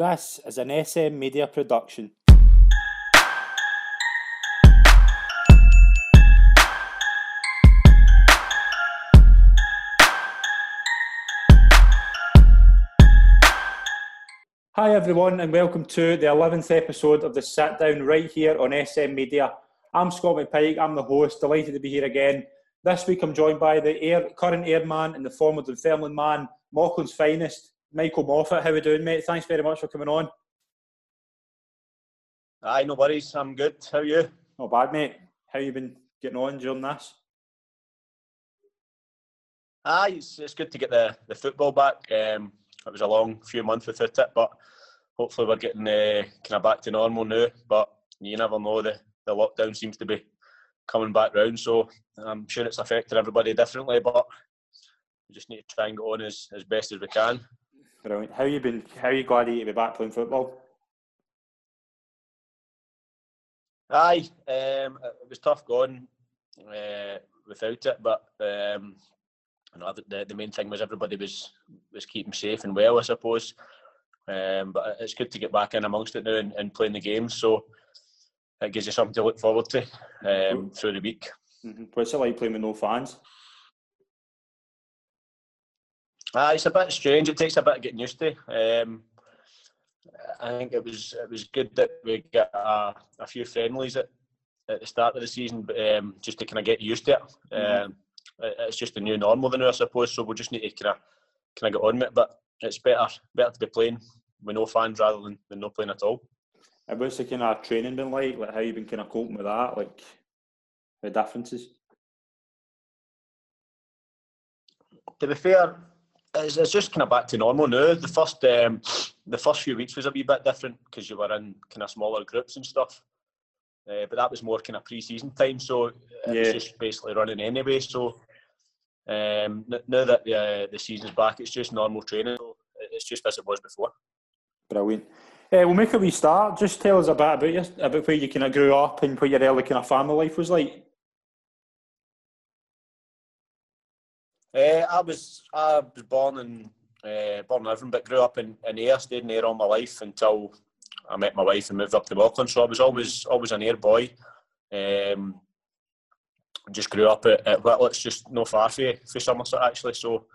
This is an SM Media production. Hi everyone and welcome to the 11th episode of the Sit Down right here on SM Media. I'm Scott McPike, I'm the host, delighted to be here again. This week I'm joined by the air, current airman and the former Dunfermline man, Mauchline's finest, Michael Moffat. How are we doing mate? Thanks very much for coming on. Aye, no worries. I'm good. How are you? Not bad mate. How you been getting on during this? Aye, it's, it's good to get the, the football back. Um, it was a long few months without it, but hopefully we're getting uh, kind of back to normal now. But you never know, the, the lockdown seems to be coming back round, so I'm sure it's affected everybody differently, but we just need to try and go on as, as best as we can. Brilliant. How you been? How are you glad to be back playing football? Aye, um, it was tough going uh, without it, but um, you know, the, the main thing was everybody was was keeping safe and well, I suppose. Um, but it's good to get back in amongst it now and, and playing the games. So it gives you something to look forward to um, through the week. Mm-hmm. What's it like playing with no fans? Ah, it's a bit strange. It takes a bit of getting used to. Um, I think it was it was good that we got a, a few friendlies at, at the start of the season, but, um, just to kind of get used to it. Mm-hmm. Um, it's just a new normal now, I suppose. So we just need to kind of kind of get on with it. But it's better better to be playing with no fans rather than, than no playing at all. And what's the kind of training been like? Like how you been kind of coping with that? Like the differences? To be fair, it's, it's just kind of back to normal now. The first um, the first few weeks was a wee bit different because you were in kind of smaller groups and stuff. Uh, but that was more kind of pre-season time, so it yeah. was just basically running anyway. So um, now that the, uh, the season's back, it's just normal training. So it's just as it was before. Brilliant. Uh, we'll make a wee start. Just tell us a bit about you, about where you kind of grew up and what your early kind of family life was like. Uh, I was I was born in uh, born in Irvine, but grew up in, in Ayr, stayed in Ayr all my life until I met my wife and moved up to Mauchline. So I was always always an Ayr boy. Um, just grew up at, at Whitlets, just no far for, for Somerset actually. So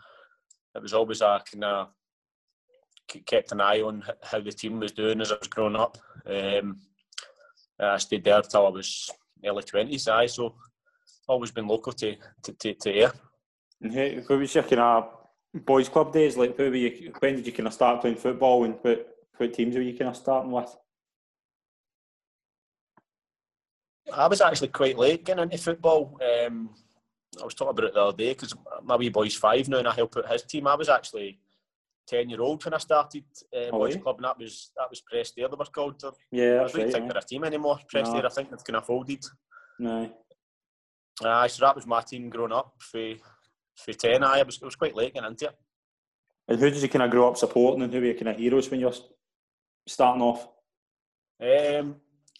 it was always a kind of kept an eye on how the team was doing as I was growing up. Um, I stayed there till I was early twenties. Aye, so always been local to to, to, to Ayr. And how, what was your kind of boys' club days like? Who were you, when did you kind of start playing football, and what what teams were you kind of starting with? I was actually quite late getting into football. Um, I was talking about it the other day because my wee boy's five now, and I help out his team. I was actually ten year old when I started uh, oh, boys yeah. club, and that was that was Prestare they were called. Yeah, I don't right, think they're a team anymore. Prestare, no. I think they've kind of folded. No. Uh, so that was my team growing up for for ten. I was it was quite late getting into it. And who did you kind of grow up supporting, and who were your kind of heroes when you were starting off? Um,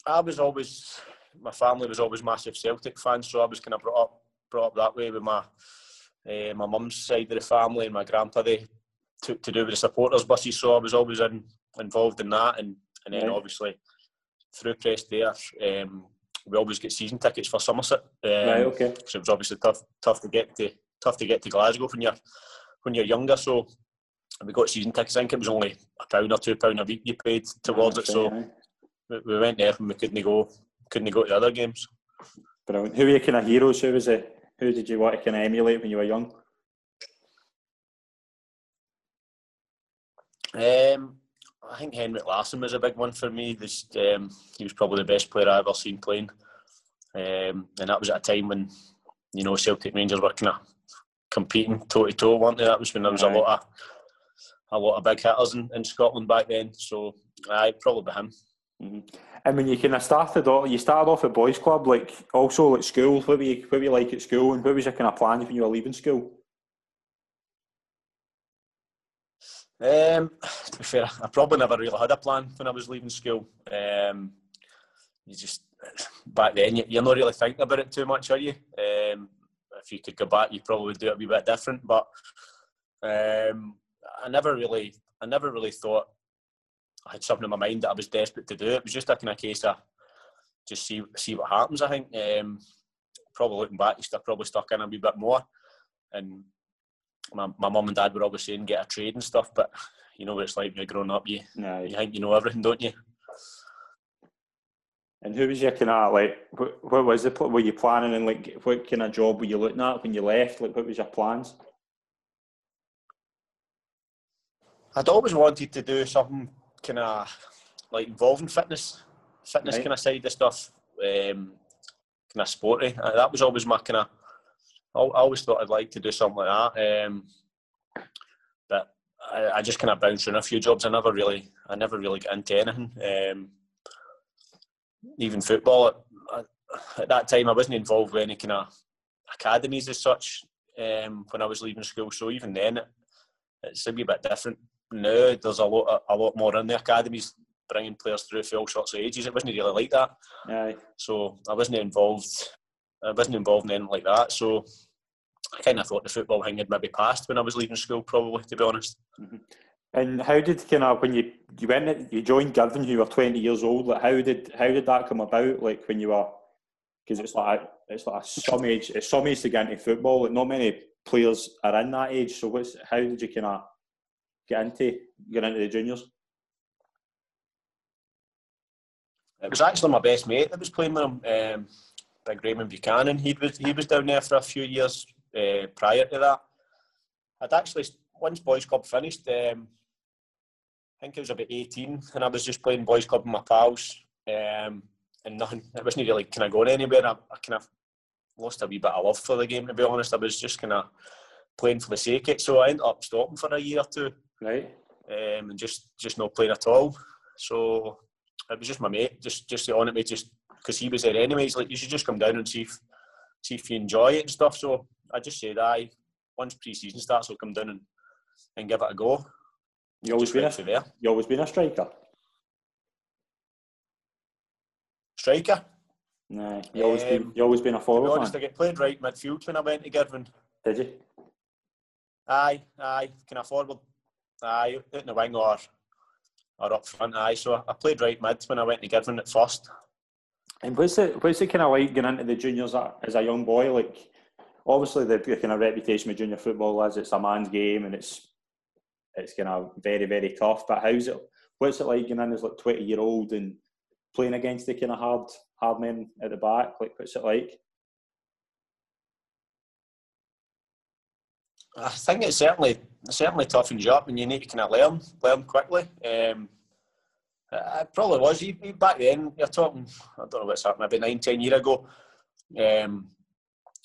I was always my family was always massive Celtic fans, so I was kind of brought up brought up that way with my uh, my mum's side of the family and my grandpa. They took to do with the supporters buses, so I was always in, involved in that, and and then right. obviously through Prestare, um, we always get season tickets for Somerset. Um, right, okay. So it was obviously tough tough to get to tough to get to Glasgow when you're when you're younger. So we got season tickets. I think it was only a pound or two pound a week you paid towards it. So we went there and we couldn't go couldn't go to the other games. Brilliant. Who were your kind of heroes? Who was it? Who did you want to kind of emulate when you were young? Um, I think Henrik Larsson was a big one for me. This, um, he was probably the best player I ever seen playing, um, and that was at a time when you know Celtic Rangers were kind of competing toe to toe, weren't they? That was when there was a lot of a lot of big hitters in, in Scotland back then. So I probably him. Mm-hmm. And when you kind of started off, you started off at boys' club, like also at school. What were you, what were you like at school, and what was your kind of plan when you were leaving school? Um, to be fair, I probably never really had a plan when I was leaving school. Um, you just back then you're not really thinking about it too much, are you? Um, if you could go back, you probably do it a wee bit different. But um, I never really, I never really thought I had something in my mind that I was desperate to do. It was just a kind of case of just see see what happens. I think um, probably looking back, I probably stuck in a wee bit more. And my my mum and dad were always saying get a trade and stuff, but you know what it's like when you're growing up. You No. you think you know everything, don't you? And who was your kind of like? What, what was the were you planning and like what kind of job were you looking at when you left? Like what was your plans? I'd always wanted to do something kind of like involving fitness, fitness Right. kind of side of stuff, um, kind of sporty. Uh, that was always my kind of. I I always thought I'd like to do something like that, um, but I, I just kind of bounced around a few jobs. I never really, I never really got into anything. Um, even football, at, at that time, I wasn't involved with any kind of academies as such um, when I was leaving school. So even then, it, it's a wee bit different now there's a lot a lot more in the academies bringing players through for all sorts of ages. It wasn't really like that, Aye. so I wasn't involved. I wasn't involved in anything like that. So I kind of thought the football thing had maybe passed when I was leaving school, probably to be honest. And how did kind of when you you went you joined Girvan you were twenty years old? Like how did how did that come about? Like when you were because it's like it's like some age it's some age to get into football. Like not many players are in that age. So what's how did you kind of get into get into the juniors? It was actually my best mate that was playing with him, um, Big Raymond Buchanan. He was he was down there for a few years uh, prior to that. I'd actually once boys club finished. Um, I think it was about eighteen, and I was just playing boys club with my pals, um, and nothing. It wasn't really kind of going anywhere. I, I kind of lost a wee bit of love for the game. To be honest, I was just kind of playing for the sake of it. So I ended up stopping for a year or two Right. um, and just just not playing at all. So it was just my mate, just just on at me, just because he was there anyway. He's like, you should just come down and see if see if you enjoy it and stuff. So I just said, aye, once pre-season starts, I'll come down and, and give it a go. You always been a, there. you always been a striker. Striker. Nah, you always been Um, you always been a To be forward honest, I get played right midfield when I went to Girvan. Did you? Aye, aye, can I forward? Aye, out in the wing or or up front. Aye, so I played right mid when I went to Girvan at first. And what's it what's it kind of like getting into the juniors as a young boy? Like obviously the, the kind of reputation with junior football is it's a man's game and it's it's kind of very very tough. But how's it? What's it like getting in as like twenty year old and playing against the kind of hard hard men at the back? Like what's it like? I think it's certainly certainly toughens you up, and you need to kind of learn learn quickly. Um, it probably was you, back then. You're talking, I don't know what's that, maybe nine, ten year ago. Um,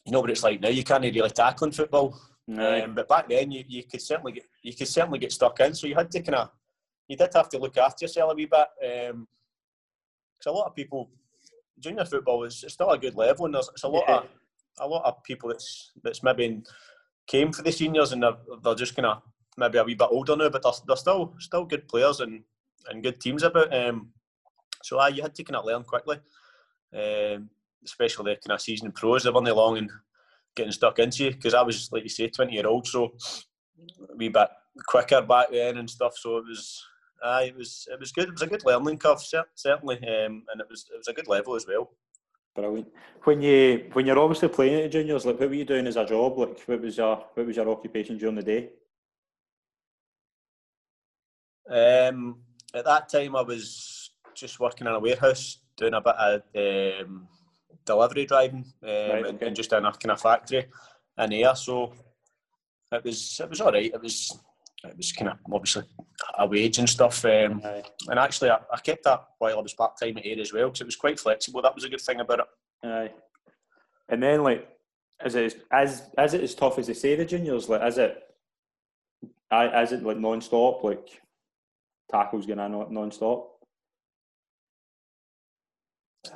you know what it's like now. You can't really tackle in football, um, but back then you, you could certainly get you could certainly get stuck in. So you had to kind of you did have to look after yourself a wee bit. Because a lot of people, junior football is it's still a good level, and there's it's a lot Yeah. of a lot of people that's that's maybe in, came for the seniors and they're, they're just kind of maybe a wee bit older now, but they're, they're still still good players and, and good teams about. Um, so aye, you had to kind of learn quickly, um, especially the kind of season pros. They weren't long and getting stuck into you because I was like you say, twenty year old, so a wee bit quicker back then and stuff. So it was. Aye, it was it was good. It was a good learning curve, certainly, um, and it was it was a good level as well. Brilliant. When you when you're obviously playing at the juniors, like what were you doing as a job? Like what was your what was your occupation during the day? Um, at that time, I was just working in a warehouse, doing a bit of um, delivery driving, um, and, okay. and just in a kind of factory in Ayr. So it was it was all right. It was it was kind of obviously a wage and stuff. Um, Aye. and actually, I, I kept that while I was part time at Ayr as well because it was quite flexible. That was a good thing about it. Aye. And then like is it as as it as tough as they say the juniors, like is it I is it like non stop, like tackles going on non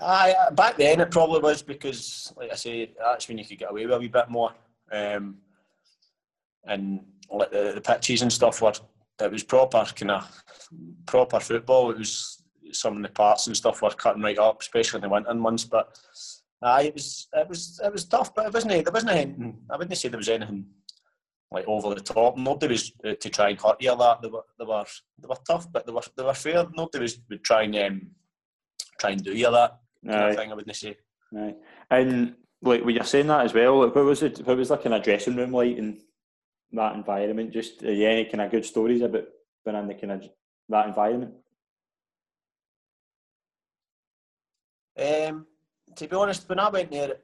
Aye, uh, back then it probably was because, like I say, that's when you could get away with a wee bit more. Um, and like the, the pitches and stuff were, it was proper kind of proper football. It was some of the parts and stuff were cutting right up, especially in the winter months. But aye, it was it was it was tough, but it wasn't there wasn't anything. I wouldn't say there was anything like over the top. Nobody was uh, to try and hurt you. That they were they were they were tough, but they were they were fair. Nobody was would try and um, try and do you that kind of thing. I wouldn't say. Aye. And like when you're saying that as well, like, what was it? What was like in a dressing room like in that environment? Just uh, yeah, any kind of good stories about being in the kind of that environment? Um, to be honest, when I went there,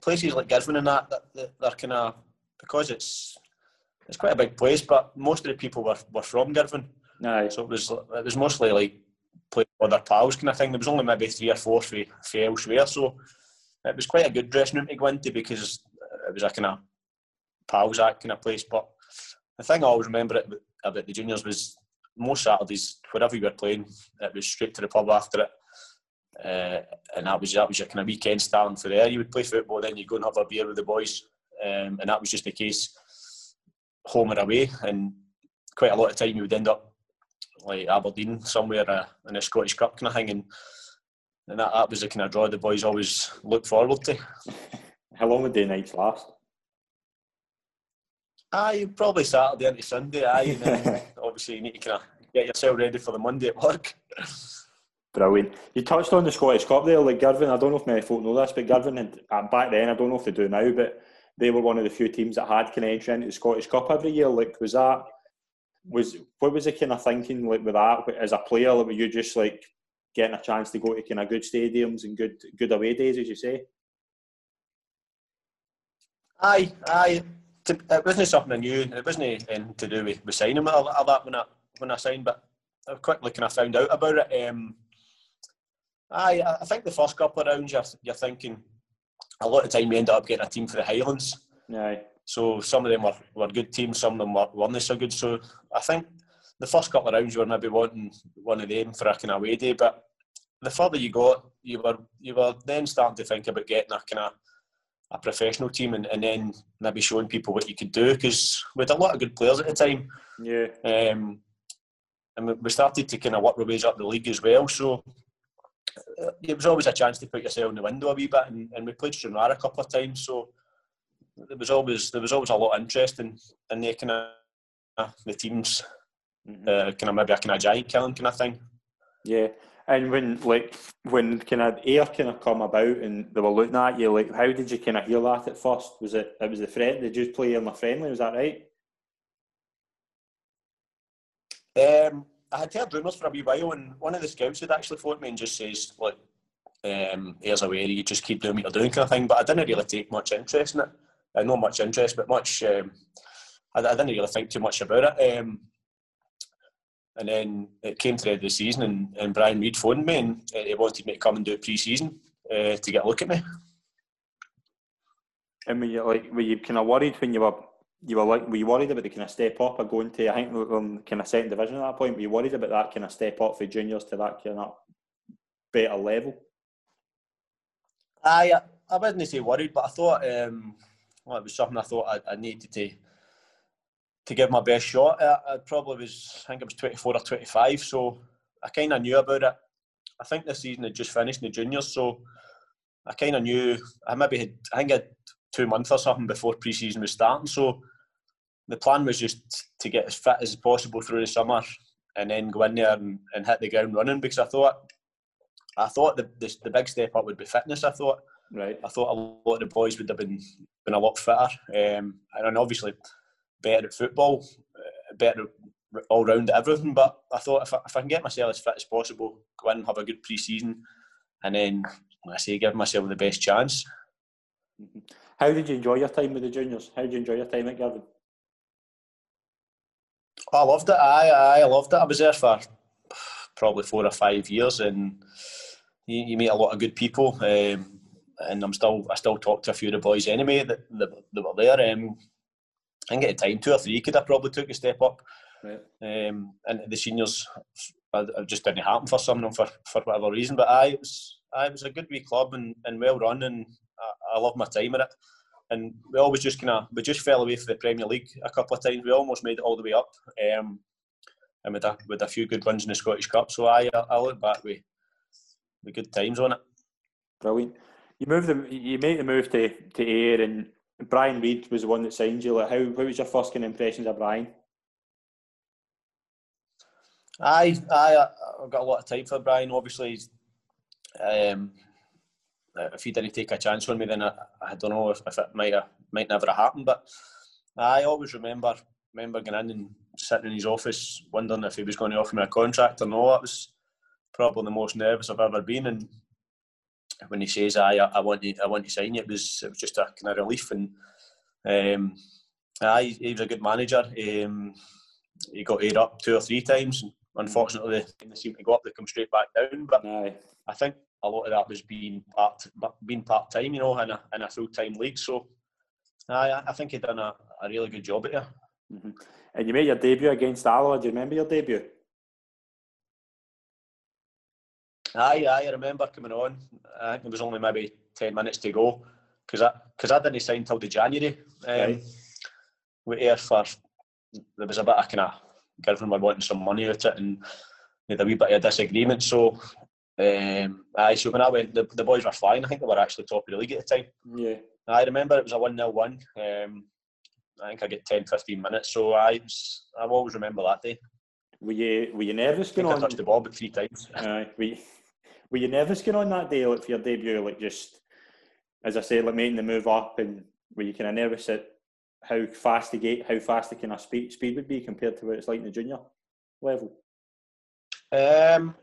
places like Girvan and that, that they're kind of because it's it's quite a big place, but most of the people were, were from Girvan. Aye. So it was it was mostly like playing with other pals kind of thing. There was only maybe three or four for, for elsewhere, so it was quite a good dressing room to go into because it was a kind of pals act kind of place. But the thing I always remember it, about the juniors was most Saturdays, wherever you were playing, it was straight to the pub after it. Uh, and that was that was your kind of weekend stand for there. You would play football, then you'd go and have a beer with the boys, um, and that was just the case, home or away. And quite a lot of time you would end up like Aberdeen somewhere uh, in a Scottish Cup kind of thing, and, and that, that was the kind of draw the boys always look forward to. How long would the nights last? Aye, probably Saturday into Sunday. Aye, and then obviously you need to kind of get yourself ready for the Monday at work. Brilliant. You touched on the Scottish Cup there, like Girvan. I don't know if many folk know this, but Girvan had uh, back then. I don't know if they do now, but they were one of the few teams that had kind of entry into the Scottish Cup every year. Like, was that was what was the kind of thinking like with that as a player? Like, were you just like getting a chance to go to kind of good stadiums and good good away days, as you say? Aye, aye. It wasn't something I knew. It wasn't anything to do with, with signing all that when I when I signed, but I quickly kind of found out about it. Um, aye, I think the first couple of rounds you're, you're thinking a lot of time you end up getting a team for the Highlands. Aye. So some of them were, were good teams, some of them were, weren't so good. So I think the first couple of rounds you were maybe wanting one of them for a kind of away day, but the further you got, you were you were then starting to think about getting a kind of a professional team and, and then maybe showing people what you could do because we had a lot of good players at the time. Yeah. Um, and we started to kind of work our ways up the league as well. So uh, it was always a chance to put yourself in the window a wee bit, and, and we played Stranraer a couple of times. So there was always there was always a lot of interest in, in the kind of the teams, mm-hmm. uh, kind of maybe a kind of giant killing kind of thing. Yeah. And when like when kind of Ayr kind of come about and they were looking at you, like how did you kind of hear that at first? Was it it was the friend? Did you play in a friendly? Was that right? Um, I had heard rumours for a wee while, and one of the scouts had actually phoned me and just says, "Look, um, here's a way you just keep doing what you're doing," kind of thing. But I didn't really take much interest in it. I not much interest, but much. Um, I, I, didn't really think too much about it. Um, and then it came to the end of the season, and, and Brian Reid phoned me and uh, he wanted me to come and do pre-season uh, to get a look at me. And were you like, were you kind of worried when you were you were like, were you worried about the kind of step up or going to, I think, um, kind of second division at that point? Were you worried about that kind of step up for juniors to that kind of better level? I I wouldn't say worried, but I thought um, well, it was something I thought I, I needed to to give my best shot. I, I probably was, I think it was 24 or 25, so I kind of knew about it. I think the season had just finished in the juniors, so I kind of knew. I maybe had, I think I had two months or something before pre-season was starting, so the plan was just to get as fit as possible through the summer and then go in there and, and hit the ground running because I thought I thought the, the, the big step up would be fitness. I thought right. I thought a lot of the boys would have been been a lot fitter um, and obviously better at football, uh, better all round at everything. But I thought if I, if I can get myself as fit as possible, go in and have a good pre-season, and then I say give myself the best chance. How did you enjoy your time with the juniors? How did you enjoy your time at Girvan? I loved it. I, I loved it. I was there for probably four or five years, and you, you meet a lot of good people. Um, and I'm still, I still talk to a few of the boys anyway that, that, that were there. Um, I think at the time, two or three could have probably took a step up. Right. Um, and the seniors, I, just didn't happen for some of them for, for whatever reason. But I was, I was a good wee club and, and well run, and I, I love my time at it and we always just kind of we just fell away for the Premier League a couple of times. We almost made it all the way up, um, and with a, with a few good runs in the Scottish Cup. So I I look back with with good times on it. Brilliant. You moved the, you made the move to to Ayr, and Brian Reid was the one that signed you. Like, how, how was your first kind of impressions of Brian? I, I, I've got a lot of time for Brian. Obviously, um, if he didn't take a chance on me, then I, I don't know if, if it might have, might never have happened. But I always remember remember going in and sitting in his office, wondering if he was going to offer me a contract or not. It was probably the most nervous I've ever been. And when he says, "I, I want to, I want to sign you," it was, it was just a kind of relief. And um, aye, he was a good manager. Um, he got aired up two or three times. Unfortunately, they seemed to go up, they come straight back down. But Aye. I think a lot of that was being part, being part time, you know, in a, in a full time league. So, aye, I think he done a, a really good job at there. Mm-hmm. And you made your debut against Alloa. Do you remember your debut? Aye, aye, I remember coming on. I think there was only maybe 10 minutes to go because I, cause I didn't sign till the January. Um, Right. With Ayr for, there was a bit of kind of, Girvan were wanting some money out it and we had a wee bit of a disagreement. So, um, aye, so when I went, the, the boys were flying. I think they were actually top of the league at the time. Yeah. I remember it was a 1 0 1. Um, I think I get 10, 15 minutes. So I, was, I always remember that day. Were you were you nervous I think going I on? touched the ball three times. Aye. Were you, were you nervous going on that day, like for your debut, like just as I say, like making the move up, and were you kind of nervous at how fast the gate, how fast the kind of speed speed would be compared to what it's like in the junior level? Um,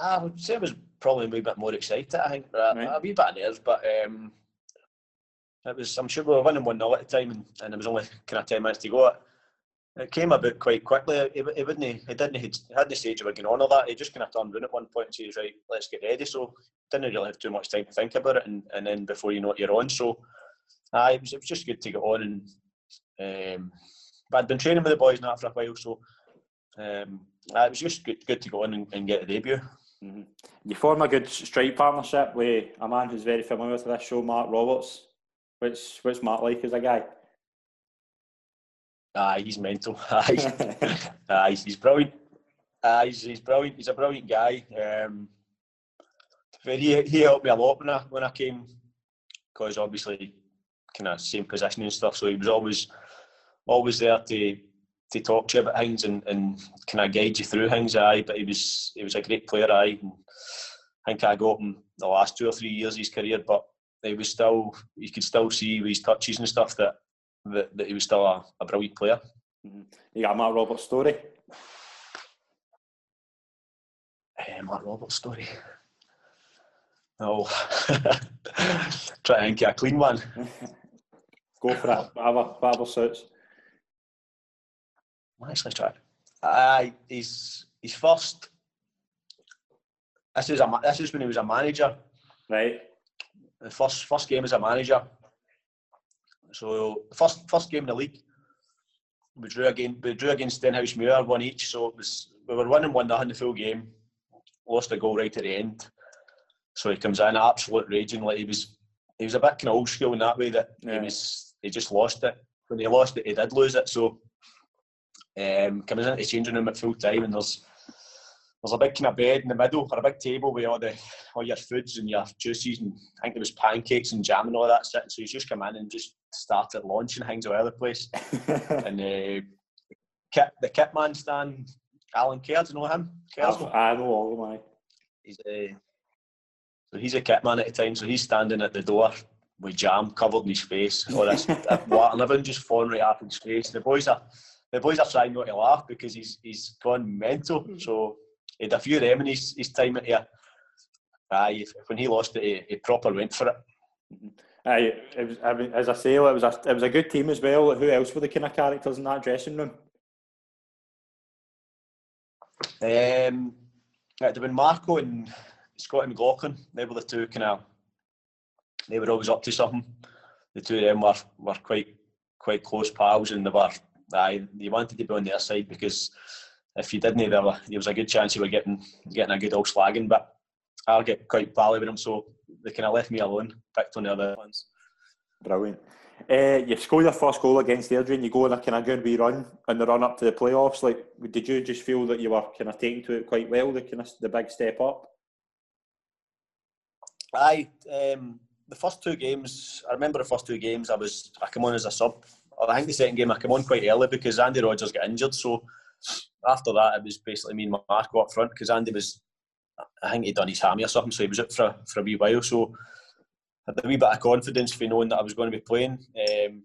I would say I was probably a wee bit more excited. I think Right. a wee bit of nerves, but um, it was. I'm sure we were winning one 0 at the time, and, and there was only kind of ten minutes to go. It, came about quite quickly. He, he wouldn't. He didn't. He hadn't stage of going on all that. He just kind of turned around at one point and says, "Right, let's get ready." So didn't really have too much time to think about it, and, and then before you know it, you're on. So, uh, it was it was just good to get on, and um, but I'd been training with the boys now for a while, so um, uh, it was just good good to go on and, and get a debut. Mm-hmm. You form a good strike partnership with a man who's very familiar with this show, Mark Roberts. What's what's Mark like as a guy? Aye, he's mental. Ah, aye, Aye ah, he's, he's brilliant. Aye, he's, he's brilliant. He's a brilliant guy. Um, but he, he helped me a lot when I when I came, because obviously, kind of same position and stuff. So he was always always there to to talk to you about things and, and kind of guide you through things. Aye, but he was he was a great player. Aye, and I think I got him the last two or three years of his career, but he was still you could still see with his touches and stuff that that, that he was still a, a brilliant player. You got a Mark Roberts story. Eh, Mark Roberts story. Oh, try and get a clean one. Go for it. Whatever, whatever suits. Well, Actually, try. Aye, he's, he's first. This is a this is when he was a manager. Right. The first first game as a manager. So first first game in the league. We drew again. We drew against Stenhousemuir, one each. So it was we were winning one in the full game. Lost a goal right at the end. So he comes in absolute raging, like he was. He was a bit kind of old school in that way that Yeah. he was. He just lost it. When he lost it, he did lose it. So um, comes into the changing room at full time, and there's there's a big kind of bed in the middle, or a big table with all the all your foods and your juices, and I think there was pancakes and jam and all that sitting. So he's just come in and just started launching things all over the place. and uh, kit, the kit man stand, Alan Kerr, do you know him? I know all of them. He's a, so he's a kit man at the time, so he's standing at the door with jam covered in his face, or this water and everything just falling right off his face. The boys are the boys are trying not to laugh because he's he's gone mental. So he had a few of them in his, his time at here. Aye, when he lost it, he, he proper went for it. Aye, it was, I mean, as I say, it was a it was a good team as well. Who else were the kind of characters in that dressing room? Um, it'd have been Marco and Scotty McLaughlin. They were the two kind of. They were always up to something. The two of them were were quite quite close pals, and they were. Aye, you wanted to be on their side because if you didn't, there, were, there was a good chance you were getting getting a good old slagging. But I'll get quite pally with them, so they kind of left me alone. Picked on the other ones. Brilliant. Uh, you scored your first goal against Airdrie and you go on a kind of good wee run in the run up to the playoffs. Like, did you just feel that you were kind of taking to it quite well, the kind of the big step up? Aye, um, the first two games, I remember the first two games. I was I came on as a sub. I think the second game I came on quite early because Andy Rogers got injured. So after that, it was basically me and Marco up front because Andy was, I think he'd done his hammy or something, so he was up for for a wee while. So I had a wee bit of confidence for knowing that I was going to be playing. Um,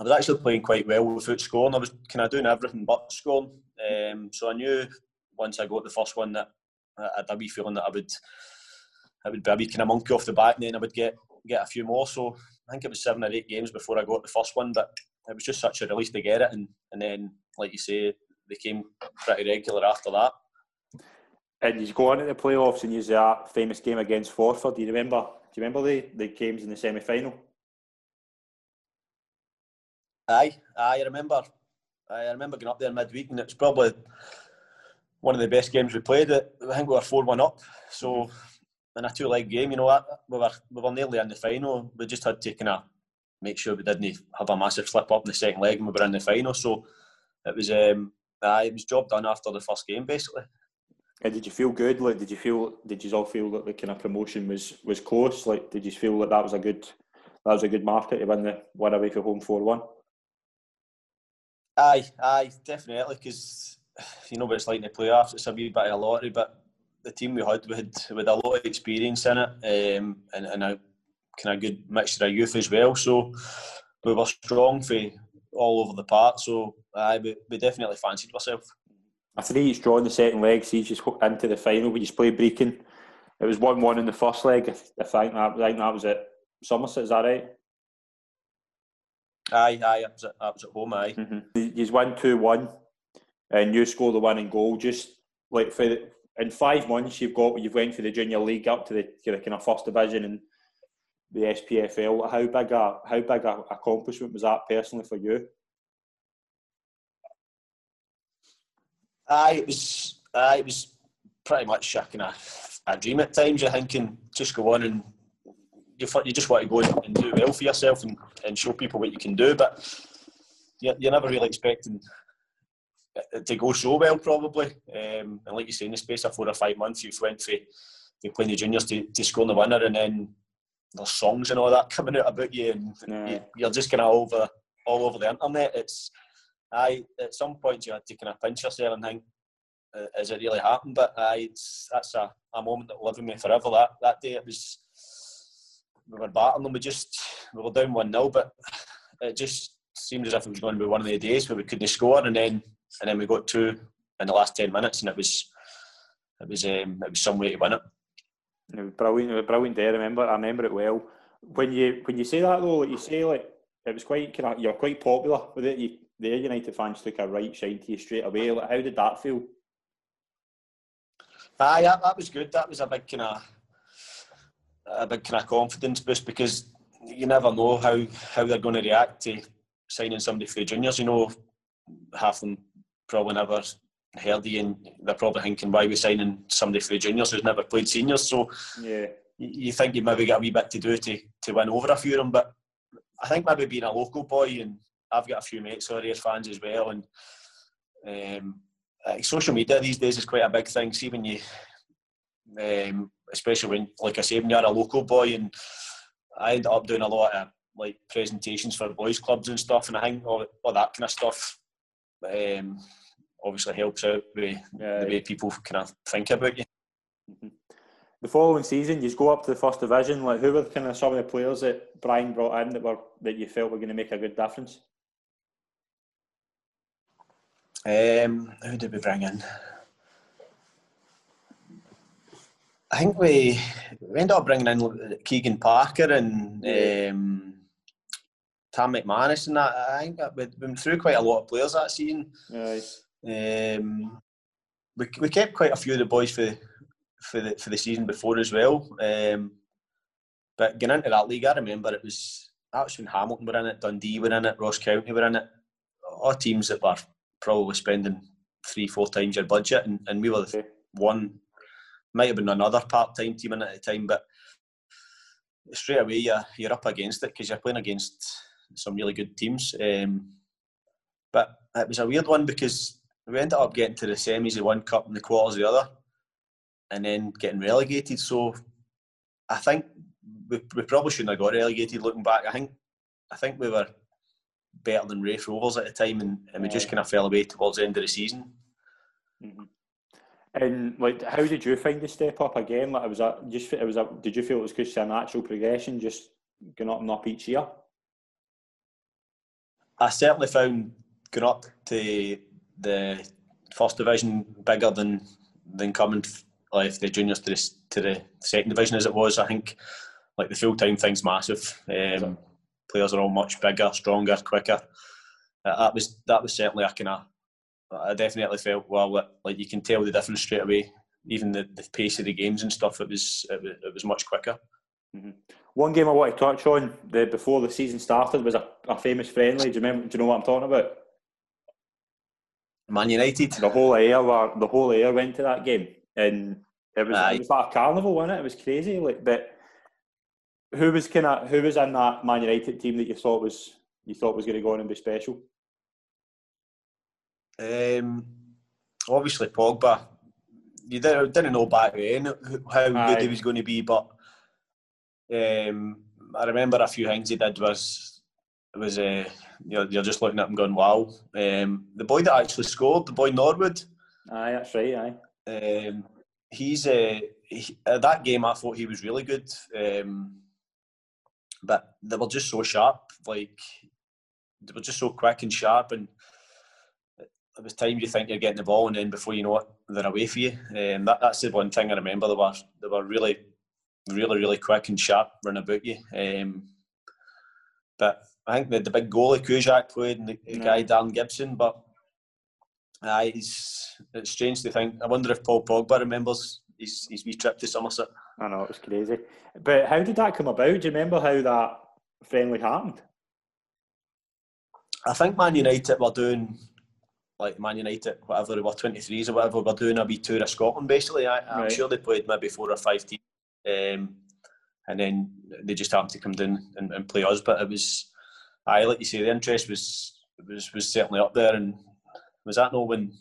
I was actually playing quite well without scoring. I was kind of doing everything but scoring. Um, so I knew once I got the first one that I had a wee feeling that I would, I would be a wee kind of monkey off the back, and then I would get get a few more. So I think it was seven or eight games before I got the first one, but it was just such a relief to get it, and and then like you say, they came pretty regular after that. And you go on to the playoffs and use that famous game against Forfar. Do you remember? Do you remember the, the games in the semi final? Aye, aye, I remember. I remember going up there midweek, and it's probably one of the best games we played. I think we were four one up. So in a two leg game, you know, we were we were nearly in the final. We just had taken of make sure we didn't have a massive slip up in the second leg, and we were in the final. So it was um, it was job done after the first game, basically. And did you feel good? Like, did you feel? Did you all feel that the kind of promotion was was close? Like, did you feel that that was a good that was a good market to win the win away from home four one? Aye, aye, definitely. Because you know what it's like in the playoffs. It's a wee bit of a lottery, but the team we had we had, we had a lot of experience in it, um, and, and a kind of good mixture of youth as well. So we were strong for all over the park. So aye, we, we definitely fancied ourselves. A three each draw in the second leg sees you into the final. We just played Brechin. It was one one in the first leg. I think that I think that was at Somerset. Is that right? Aye, aye, I was at, I was at home, aye. Mm-hmm. You won 2 1 and you score the winning goal. Just like for the, in five months, you've got you've went for the junior league up to the, to the kind of first division and the SPFL. How big a how big a accomplishment was that personally for you? Aye, it was. Aye, it was pretty much a of a dream at times. You're thinking just go on and you, you just want to go and do well for yourself and, and show people what you can do, but you're, you're never really expecting to go so well, probably. Um, and like you say, in the space of four or five months, you've went for, for playing the juniors to, to score the winner, and then there's songs and all that coming out about you, and yeah. you, are just kind of over all over the internet. It's I at some point you had to kind of pinch yourself and think, uh, "Is it really happened?" But I, it's that's a, a moment that will live with me forever. That that day it was we were battling them. We just we were down one 0 but it just seemed as if it was going to be one of the days where we couldn't score, and then and then we got two in the last ten minutes, and it was it was um, it was some way to win it. Brilliant. Brilliant day. I remember. I remember it well. When you when you say that though, like you say like it was quite kind of you're quite popular with it. You, the United fans took a right shine to you straight away. Like, how did that feel? Aye, that, that was good. That was a big kind of a big kind of confidence boost because you never know how, how they're going to react to signing somebody for the juniors. You know, half them probably never you and they're probably thinking, why are we signing somebody for the juniors who's never played seniors? So yeah, you, think you maybe got a wee bit to do to, to win over a few of them. But I think maybe being a local boy and I've got a few mates who are fans as well. And um, social media these days is quite a big thing. See when you um, especially when, like I say, when you're a local boy, and I end up doing a lot of like presentations for boys' clubs and stuff, and I think all, all that kind of stuff um, obviously helps out with yeah. the way people kind of think about you. Mm-hmm. The following season, you just go up to the first division. Like, who were kind of some of the players that Brian brought in that were that you felt were going to make a good difference? Um, who did we bring in? I think we, we ended up bringing in Keegan Parker and um, Tam McManus and that. I think we've been through quite a lot of players that season. Um, we, we kept quite a few of the boys for for the for the season before as well. Um, but getting into that league, I remember it was that's when Hamilton were in it, Dundee were in it, Ross County were in it. All teams that were probably spending three, four times your budget, and, and we were the one might have been another part-time team in at the time, but straight away you're, you're up against it because you're playing against some really good teams. Um, but it was a weird one because we ended up getting to the semis of one cup and the quarters of the other, and then getting relegated. So I think we, we probably shouldn't have got relegated. Looking back, I think I think we were better than Raith Rovers at the time, and, and we just kind of fell away towards the end of the season. Mm-hmm. And like, how did you find the step up again? Like, it was a just it was a. Did you feel it was just a natural progression, just going up and up each year? I certainly found going up to the first division bigger than than coming like the juniors to the, to the second division as it was. I think like the full time thing's massive. Um, players are all much bigger, stronger, quicker. Uh, that was that was certainly a kind of. I definitely felt well. Like you can tell the difference straight away. Even the, the pace of the games and stuff, it was it was, it was much quicker. Mm-hmm. One game I want to touch on the before the season started was a, a famous friendly. Do you remember? Do you know what I'm talking about? Man United. The whole Ayr, the whole Ayr went to that game, and it was, it was like a carnival, wasn't it? It was crazy. Like, but who was kind of who was in that Man United team that you thought was you thought was going to go on and be special? Um, obviously Pogba. You didn't, didn't know back then how Aye. good he was going to be, but um, I remember a few things he did was was uh, you're, you're just looking at him going, wow. Um, the boy that actually scored, the boy Norwood. Aye, that's right. Aye. Um, he's uh, he, uh, that game. I thought he was really good, um, but they were just so sharp. Like they were just so quick and sharp, and it was times you think you're getting the ball, and then before you know it, they're away for you. Um, that, that's the one thing I remember. They were they were really, really, really quick and sharp running about you. Um, but I think the, the big goalie Kuszczak played and the, the guy Darren Gibson, but Aye, it's, it's strange to think. I wonder if Paul Pogba remembers his, his wee trip to Somerset. I know, it was crazy. But how did that come about? Do you remember how that friendly happened? I think Man United were doing, like Man United, whatever they were, 23s or whatever, were doing a wee tour of Scotland basically. I, am right. sure they played maybe four or five teams. Um, and then they just happened to come down and, and play us. But it was, I like you say, the interest was was was certainly up there, and was that no when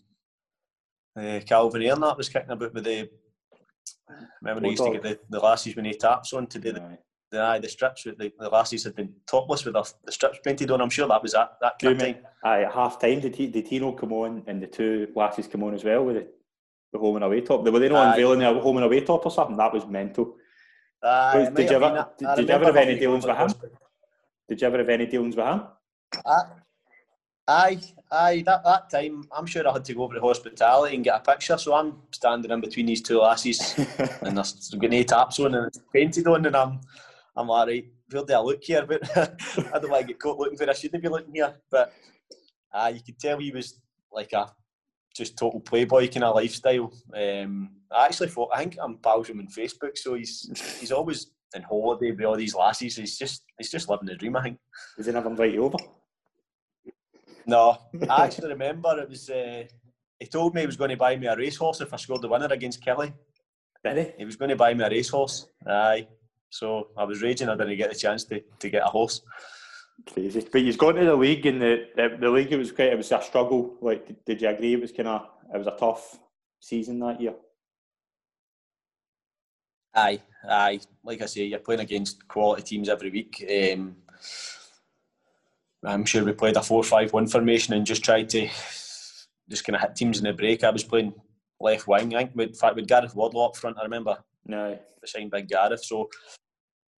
uh, Calvin Ayre that was kicking about with the remember they used to get the, the lassies when he taps on to do the, the, the strips with the, the lassies had been topless with the, the strips painted on. I'm sure that was that that time. Aye, at half time did he did Tino come on and the two lassies come on as well with the, the home and away top? Were they not unveiling the home and away top or something? That was mental. Uh, did, you ever, did, did you ever have any dealings with him? Did you ever have any dealings with him? Uh, Aye, aye. That that time, I'm sure I had to go over to hospitality and get a picture. So I'm standing in between these two lassies, and there's getting eight taps on and it's painted on, and I'm, I'm like, right, where do I look here? But I don't want to get caught looking where I shouldn't be looking here. But uh, you could tell he was like a just total playboy kind of lifestyle. Um, I actually thought I think I'm pals him on Facebook, so he's he's always in holiday with all these lassies. He's just he's just living the dream. I think. He never invite you over? No, I actually remember it was. Uh, he told me he was going to buy me a racehorse if I scored the winner against Killie. Did he? He was going to buy me a racehorse. Aye. So I was raging. I didn't get the chance to, to get a horse. Crazy. But he's gone to the league, and the, the, the league it was quite. It was a struggle. Like, did, did you agree? It was kind of. It was a tough season that year. Aye, aye. Like I say, you're playing against quality teams every week. Um, I'm sure we played a 4 5 1 formation and just tried to just kind of hit teams in the break. I was playing left wing, I think, with, in fact, with Gareth Wardlaw up front, I remember. No. Signed by Gareth. So,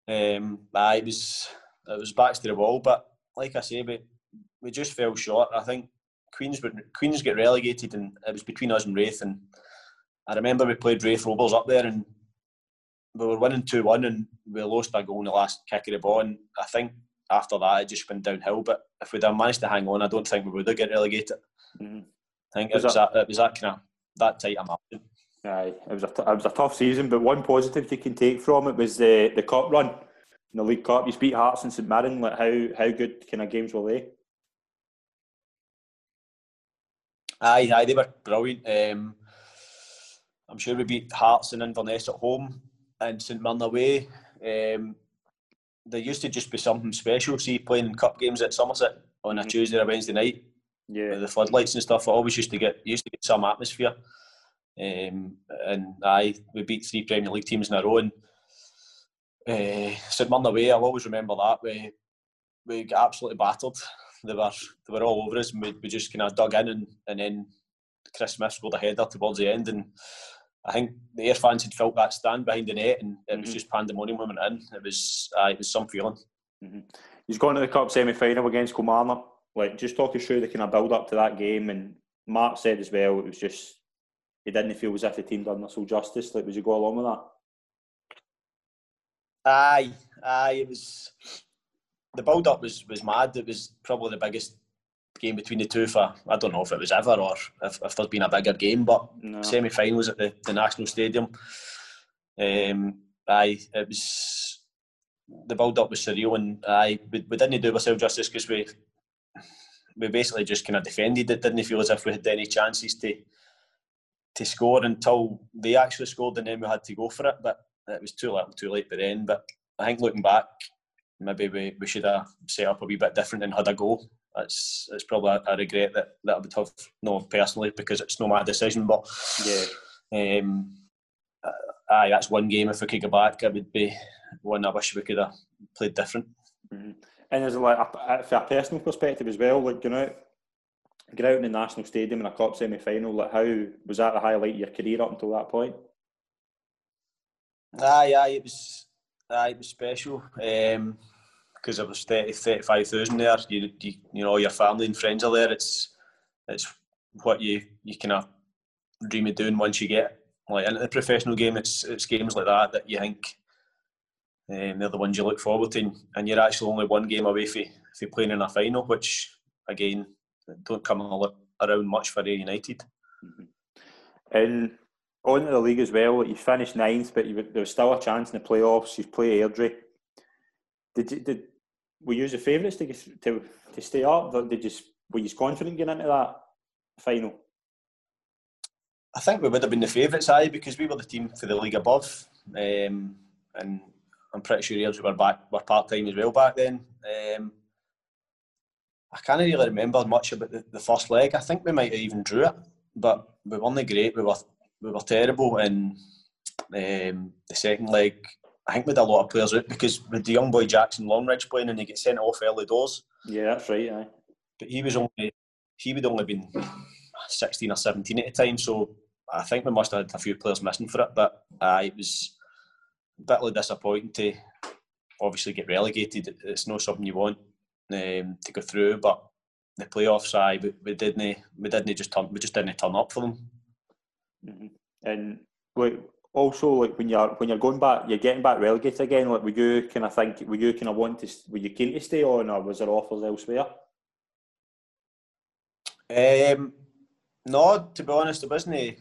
um, aye, it was, it was backs to the wall. But like I say, we, we just fell short. I think Queens Queens get relegated, and it was between us and Raith. And I remember we played Raith Rovers up there, and we were winning 2 1, and we lost a goal in the last kick of the ball. And I think after that, it just went downhill. But if we'd have managed to hang on, I don't think we would have get relegated. Mm-hmm. I think was it was that, it was that kind of that tight a margin. Aye, it was a t- it was a tough season, but one positive you can take from it was the the cup run in the League Cup. You beat Hearts and St Mirren. Like how how good kind of games were they? Aye, aye, they were brilliant. Um, I'm sure we beat Hearts and Inverness at home and St Mirren away. Um, there used to just be something special. See, playing cup games at Somerset on a mm-hmm. Tuesday or Wednesday night, yeah, the floodlights and stuff. I always used to get used to get some atmosphere. Um, and I we beat three Premier League teams in a row, and uh, St Mirren away, I'll always remember that. We we got absolutely battered. They were they were all over us, and we, we just kind of dug in, and, and then Chris Smith scored a header towards the end, and I think the Ayr fans had felt that stand behind the net, and it mm-hmm. was just pandemonium when we went in. It was uh, it was some feeling. Mm-hmm. He's gone to the cup semi final against Kilmarnock. Like, just talk us through the kind of build up to that game, and Mark said as well, it was just he didn't feel as if the team done us all justice. Like, was you go along with that? Aye, aye. It was the build up was was mad. It was probably the biggest game between the two for I don't know if it was ever or if, if there's been a bigger game, but no. semi finals at the, the National Stadium. Um, aye, it was the build up was surreal, and aye, we, we didn't do ourselves justice because we we basically just kind of defended it. Didn't feel as if we had any chances to to score until they actually scored, and then we had to go for it. But it was too little, too late by then. But I think looking back, maybe we, we should have set up a wee bit different and had a go. That's it's probably a, a regret that, that I would have no personally because it's not my decision. But yeah, um, aye, that's one game. If we could go back, it would be one I wish we could have played different. Mm-hmm. And there's like a, from a personal perspective as well, like you know, get out in the national stadium in a cup semi final. Like how was that the highlight of your career up until that point? Aye, aye, it was, aye, it was special. Um, because there was 30, 35,000 there. You, you, you know, your family and friends are there. It's, it's what you, you kind of dream of doing once you get like into the professional game. It's, it's games like that that you think um, they're the ones you look forward to, and you're actually only one game away from, from playing in a final, which again don't come around much for Ayr United. Mm-hmm. And on the league as well, you finished ninth, but you, there was still a chance in the playoffs. You play Airdrie. Did you, did were you the favourites to, to to stay up? Did you were you confident getting into that final? I think we would have been the favourites, aye, because we were the team for the league above, um, and I'm pretty sure Airdrie were back were part time as well back then. Um, I can't really remember much about the, the first leg. I think we might have even drew it, but we weren't great. We were we were terrible, and um, the second leg, I think we had a lot of players out because with the young boy Jackson Longridge playing, and he gets sent off early doors. Yeah, that's right. Aye. But he was only he would only been sixteen or seventeen at the time, so I think we must have had a few players missing for it. But uh, it was bitterly disappointing to obviously get relegated. It's not something you want um, to go through, but the playoffs, I we, we didn't we didn't just turn we just didn't turn up for them. Mm-hmm. And like also like when you're when you're going back, you're getting back relegated again. Like, were you kind of think, were you kind of want to, were you keen to stay on, or was there offers elsewhere? Um, no, to be honest, there wasn't.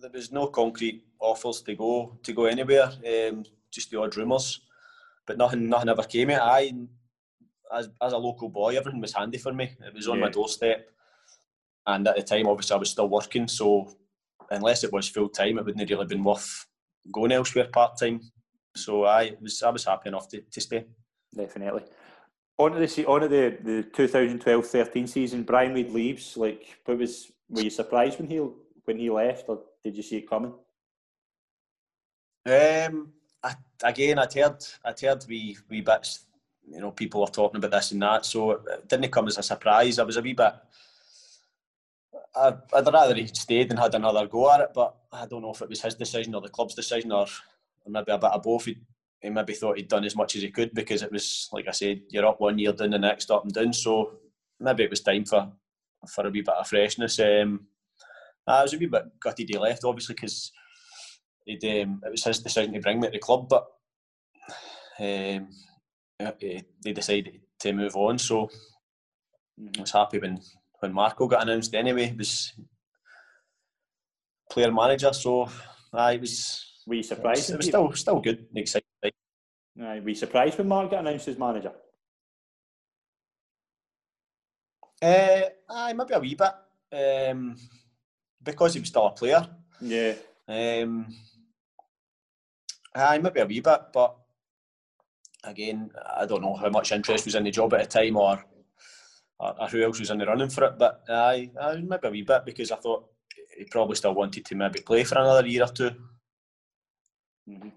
There was no concrete offers to go to go anywhere. Um, just the odd rumours, but nothing nothing ever came. It. I, as as a local boy, everything was handy for me. It was on yeah. my doorstep, and at the time, obviously, I was still working, so unless it was full time, it wouldn't really been worth going elsewhere part time. So I was I was happy enough to, to stay. Definitely. On to the on to the, the 2012-13 season, Brian Reid leaves. Like, what was were you surprised when he when he left, or did you see it coming? Um, I, again, I'd heard I'd heard wee wee bits. You know, people were talking about this and that, so it didn't come as a surprise. I was a wee bit I, would rather he stayed and had another go at it, but I don't know if it was his decision or the club's decision or, or maybe a bit of both. He, he, maybe thought he'd done as much as he could because it was, like I said, you're up one year, down the next, up and down. So maybe it was time for for a wee bit of freshness. Um, I was a wee bit gutted he left, obviously, because um, it was his decision to bring me to the club, but um, they decided to move on. So I was happy when when Marco got announced anyway. He was player manager, so I was. Were you surprised? It was, still still good and exciting. Aye, were you surprised when Mark got announced as manager? Uh, aye, maybe a wee bit. Um, because he was still a player. Yeah. Um, aye, maybe a wee bit, but again, I don't know how much interest was in the job at the time or or, who else was in the running for it. But I, I maybe a wee bit because I thought he probably still wanted to maybe play for another year or 2 mm-hmm.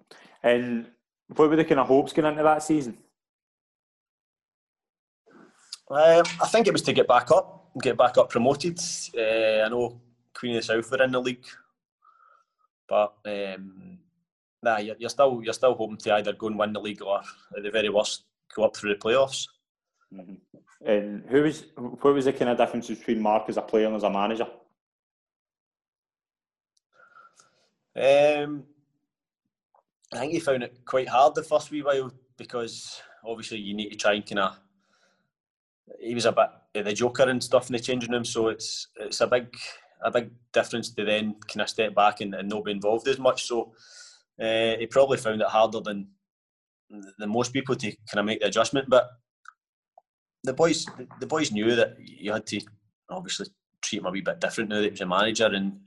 And what were the kind of hopes going into that season? Um, I think it was to get back up, get back up promoted. Uh, I know Queen of the South were in the league, but um, nah, you're, you're, still you're still hoping to either go and win the league or at the very worst go up through the playoffs. Mm-hmm. And who was what was the kind of difference between Mark as a player and as a manager? Um, I think he found it quite hard the first wee while because obviously you need to try and kind of. He was a bit the joker and stuff in the changing room, so it's it's a big a big difference to then kind of step back and, and not be involved as much. So uh, he probably found it harder than than most people to kind of make the adjustment. But the boys the boys knew that you had to obviously treat him a wee bit different now that he was a manager and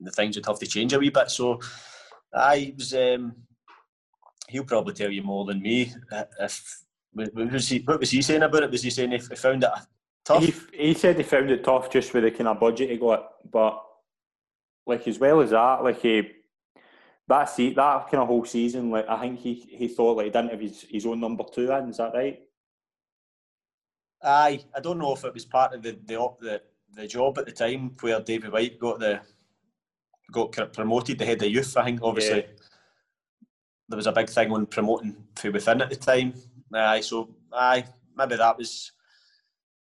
the things would have to change a wee bit. So I was um, he'll probably tell you more than me. Uh, if what was he, what was he saying about it? Was he saying he found it tough? He, he said he found it tough just with the kind of budget he got, but like as well as that, like he that see that kind of whole season, like I think he he thought like he didn't have his, his own number two in. Is that right? Aye, I don't know if it was part of the the the, the job at the time where David White got the got promoted the head of youth. I think obviously yeah. there was a big thing on promoting from within at the time. Aye, so aye, maybe that was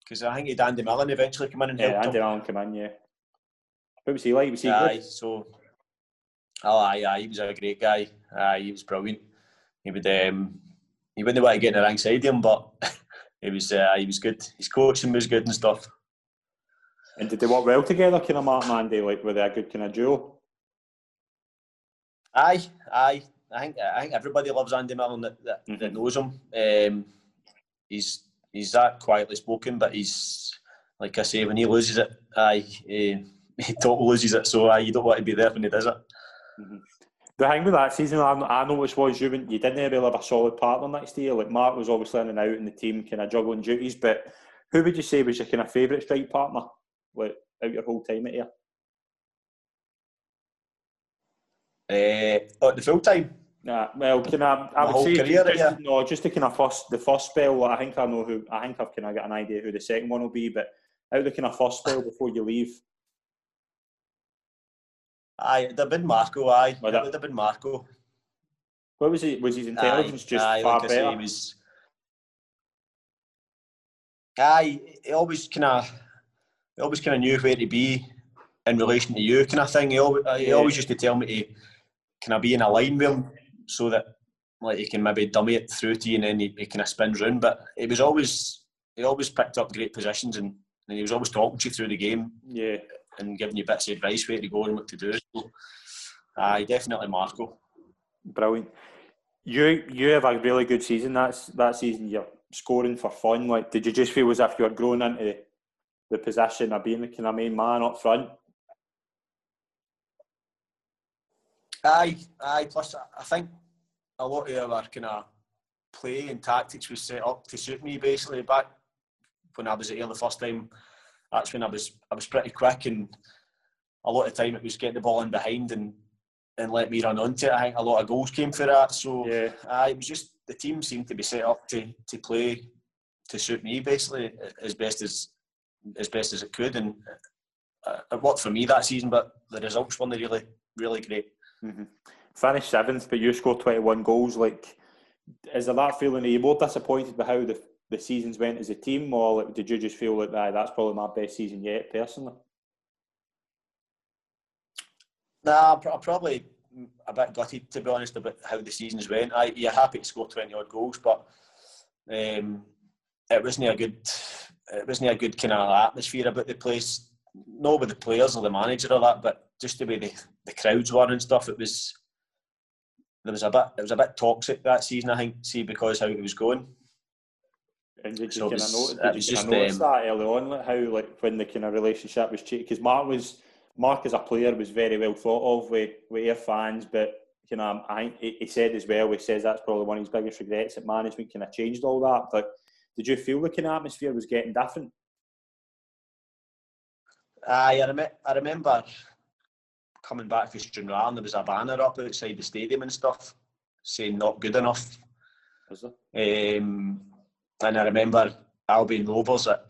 because I think he Andy Millen eventually come in and yeah, helped Andy him. Millen came in, yeah. What was he like? Was he aye, good? so oh aye, aye, he was a great guy. Aye, he was brilliant. He would um, he wouldn't want to get in the ring side him, but he was uh, he was good. His coaching was good and stuff. And did they work well together, kind of Mark and Andy? Like, were they a good kind of duo? Aye, aye. I think I think everybody loves Andy Millen that, that, mm-hmm. that knows him. Um, he's he's that quietly spoken, but he's like I say, when he loses it, aye, he, he totally loses it. So aye, you don't want to be there when he does it. Mm-hmm. The thing with that season, I, I noticed was you you didn't really have a solid partner next year. Like Mark was obviously in and out in the team, kind of juggling duties. But who would you say was your kind of favourite strike partner, like out your whole time at here? Uh, at the full time. Nah, well, can I? I would say career, just, yeah. no, just the kind of first, the first spell. I think I know who. I think I've kind of got an idea who the second one will be. But out the kind of first spell before you leave. Aye, it'd have been hmm. Marco. Aye, it would have been Marco. What was he? Was his intelligence aye, just aye, far like better? Say, was, aye, he always kind of, he always kind of knew where to be in relation to you, kind of thing. He always, he always used to tell me to kind of be in a line with him so that like he can maybe dummy it through to you and then he, he kind of spins round. But it was always he always picked up great positions and, and he was always talking to you through the game. Yeah. And giving you bits of advice where to go and what to do. So, uh, definitely Marco. Brilliant. You you have a really good season. That's that season. You're scoring for fun. Like, did you just feel as if you were growing into the position of being the kind of main man up front? Aye, aye. Plus, I think a lot of our kind of play and tactics was set up to suit me. Basically, back when I was at here the first time, that's when I was I was pretty quick, and a lot of time it was getting the ball in behind and and let me run onto it. I think a lot of goals came for that. So yeah, aye, it was just the team seemed to be set up to to play to suit me basically as best as as best as it could, and uh, it worked for me that season. But the results weren't really really great. Mm-hmm. Finished seventh, but you scored 21 goals. Like, is there that feeling? Are you more disappointed by how the, the seasons went as a team, or did you just feel like ah, that's probably my best season yet, personally? Nah, I'm probably a bit gutted to be honest about how the seasons went. I, you're happy to score 20 odd goals, but um, it wasn't a good, it wasn't a good kind of atmosphere about the place. Not with the players or the manager or that, but just the way the, the crowds were and stuff, it was there was a bit it was a bit toxic that season. I think, see because how it was going. And did you so kind of notice, did you just, notice um, that early on, like how like when the kind of relationship was changed? Because Mark was Mark as a player was very well thought of with with your fans, but you know I think he said as well. He says that's probably one of his biggest regrets that management kind of changed all that. But did you feel the kind of atmosphere was getting different? Aye, I, rem- I remember coming back from Stranraer and there was a banner up outside the stadium and stuff. saying not good enough. Is there? Um, and I remember Albion Rovers, it,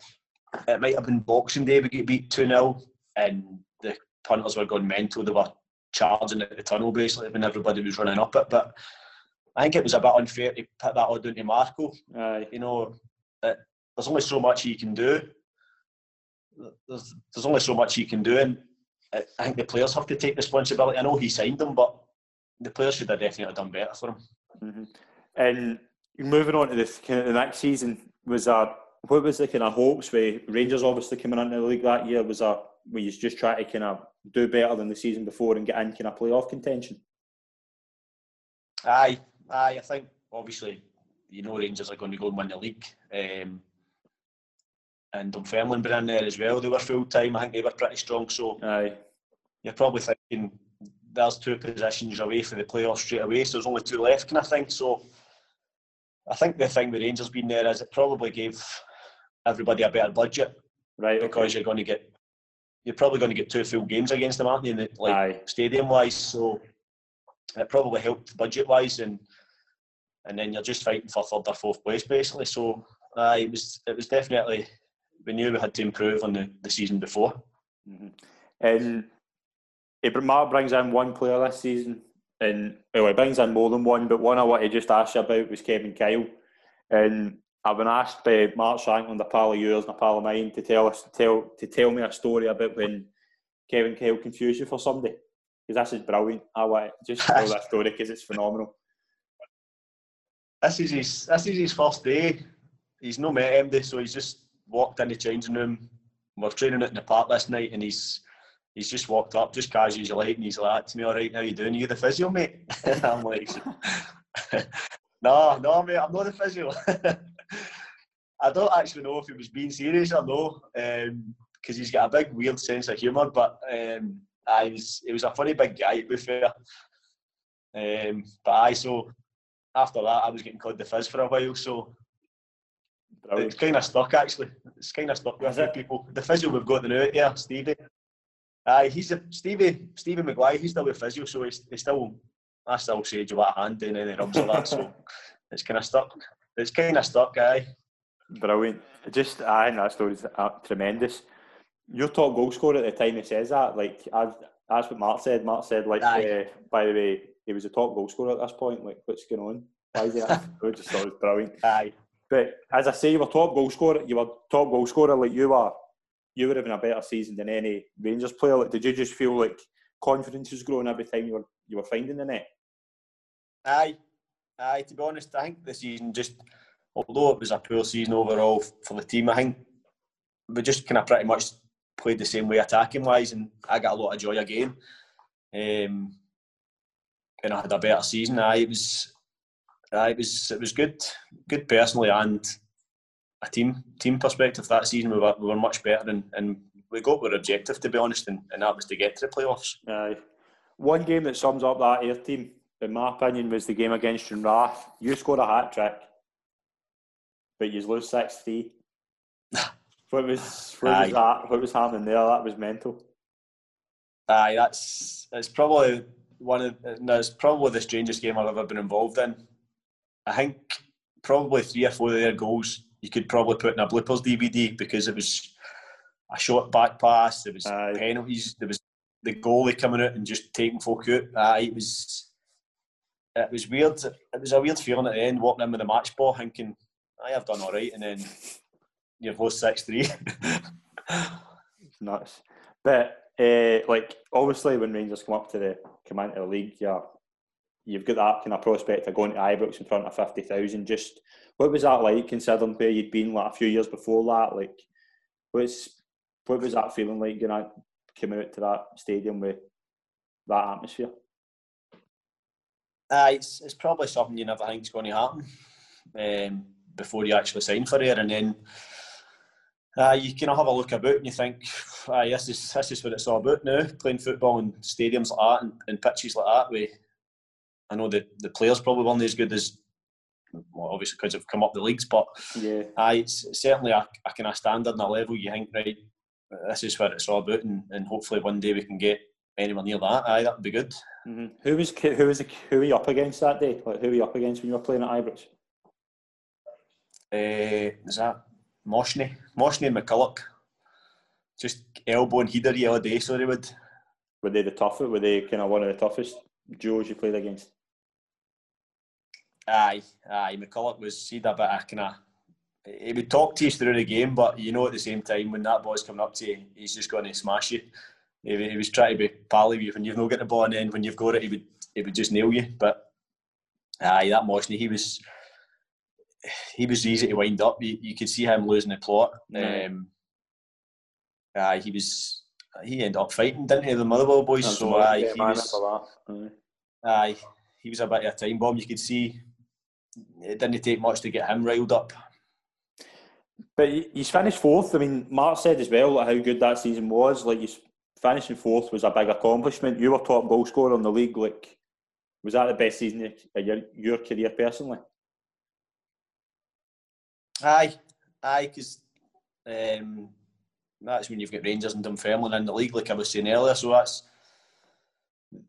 it might have been Boxing Day, we get beat 2 0, and the punters were going mental. They were charging at the tunnel basically when everybody was running up it. But I think it was a bit unfair to put that all down to Marco. Aye. You know, it, there's only so much he can do. There's, there's only so much he can do, and I I think the players have to take responsibility. I know he signed them, but the players should have definitely done better for him. hmm And moving on to this kind of the next season was a what was the kind of hopes with Rangers obviously coming into the league that year was a were you just try to kind of do better than the season before and get in kind of playoff contention? Aye, aye. I think obviously you know Rangers are going to go and win the league. Um, and Dunfermline been in there as well. They were full time. I think they were pretty strong. So Aye. you're probably thinking there's two positions away for the playoffs straight away. So there's only two left, kind of thing. So I think the thing with Rangers being there is it probably gave everybody a better budget Right. okay. because you're going to get you're probably going to get two full games against them, aren't you? in the- Like Aye. stadium wise, so it probably helped budget wise, and and then you're just fighting for third or fourth place basically. So uh, it was it was definitely we knew we had to improve on the, the season before. Mhm. And it, Mark brings in one player this season, and well, he brings in more than one, but one I want to just ask you about was Kevin Kyle. And I've been asked by Mark Shankland, a pal of yours and a pal of mine, to tell us tell to tell me a story about when Kevin Kyle confused you for somebody. Because this is brilliant. I want to just tell that story because it's phenomenal. This is his this is his first day. He's no met MD, so he's just walked in the changing room. We're training it in the park last night, and he's he's just walked up, just casual as you like, and he's like to me, "All right, how you doing? You the physio, mate?" I'm like, "No, no, mate, I'm not the physio." I don't actually know if he was being serious or no, because he's got a big weird sense of humour. But um, I was, it was a funny big guy to be fair. Um, but I so after that, I was getting called the fizz for a while, so it's kind of stuck actually. It's kind of stuck with a few people. The physio we've got the now here, Stevie. Aye, he's a Stevie Stevie McGuire. He's still with physio, so he's, he's still. I still say, "Do you want a hand?" And any rubs of that. So it's kind of stuck. It's kind of stuck, aye. Brilliant. Just, I think that story's uh, tremendous. Your top goal scorer at the time he says that, like, I've, that's what Mark said. Mark said, like, uh, by the way, he was a top goal scorer at this point. Like, what's going on? Why is he? I just thought it was brilliant. Aye. But as I say, you were top goal scorer. You were top goal scorer like you were. You were having a better season than any Rangers player. Like, did you just feel like confidence was growing every time you were you were finding the net? Aye, aye. To be honest, I think the season just, although it was a poor season overall for the team, I think we just kind of pretty much played the same way attacking wise, and I got a lot of joy again. Um, and I had a better season. Aye, it was, aye, it was, it was good, good personally and a team team perspective. That season we were, we were much better, and, and we got our objective to be honest, and, and that was to get to the playoffs. Aye. One game that sums up that Ayr team, in my opinion, was the game against Stranraer. You scored a hat trick, but you lose six three. what was what Aye. was that? What was happening there? That was mental. Aye, that's it's probably one of no, it's probably the strangest game I've ever been involved in. I think probably three or four of their goals you could probably put in a bloopers DVD because it was a short back pass, there was Aye. penalties, there was the goalie coming out and just taking folk out. Aye, it was it was weird. It was a weird feeling at the end, walking in with the match ball, thinking, "I have done all right," and then you've lost six three. It's nuts. But uh, like obviously, when Rangers come up to the come into the league, yeah, you've got that kind of prospect of going to Ibrox in front of fifty thousand. Just what was that like, considering where you'd been like a few years before that? Like, what's what was that feeling like? You know, coming out to that stadium with that atmosphere. Aye, it's, it's probably something you never think's going to happen um, before you actually sign for it, and then uh, you kind of have a look about and you think, aye, this is this is what it's all about now, playing football in stadiums like that and, and pitches like that. We, I know the the players probably weren't as good as, well, obviously because they've come up the leagues, but Yeah, aye, it's certainly a, a kind of standard and a level you think, right, this is what it's all about, and, and hopefully one day we can get anywhere near that, aye, that would be good. Mm-hmm. Who was who was who were you up against that day? Like, who were you up against when you were playing at Ibrox? Uh, is that Mohsni? Mohsni and McCulloch. Just elbow and elbowing header all day, so they would. Were they the toughest? Were they kind of one of the toughest duos you played against? Aye, aye. McCulloch was he'd a bit of kind of. He would talk to you through the game, but you know at the same time when that boy's coming up to you, he's just going to smash you. He, he was trying to be pally with you when you've not got the ball, and then when you've got it, he would he would just nail you. But aye, that Mohsni, he was he was easy to wind up. You, you could see him losing the plot. Mm. Um, aye, he was he ended up fighting, didn't he? The Motherwell boys. That's so aye, he was, aye, he was a bit of a time bomb. You could see it didn't take much to get him riled up. But he's finished fourth. I mean, Mark said as well like, how good that season was. Like he's finishing fourth was a big accomplishment. You were top goal scorer in the league. Like, was that the best season of your, your career personally? Aye, aye, because um, that's when you've got Rangers and Dunfermline in the league, like I was saying earlier. So that's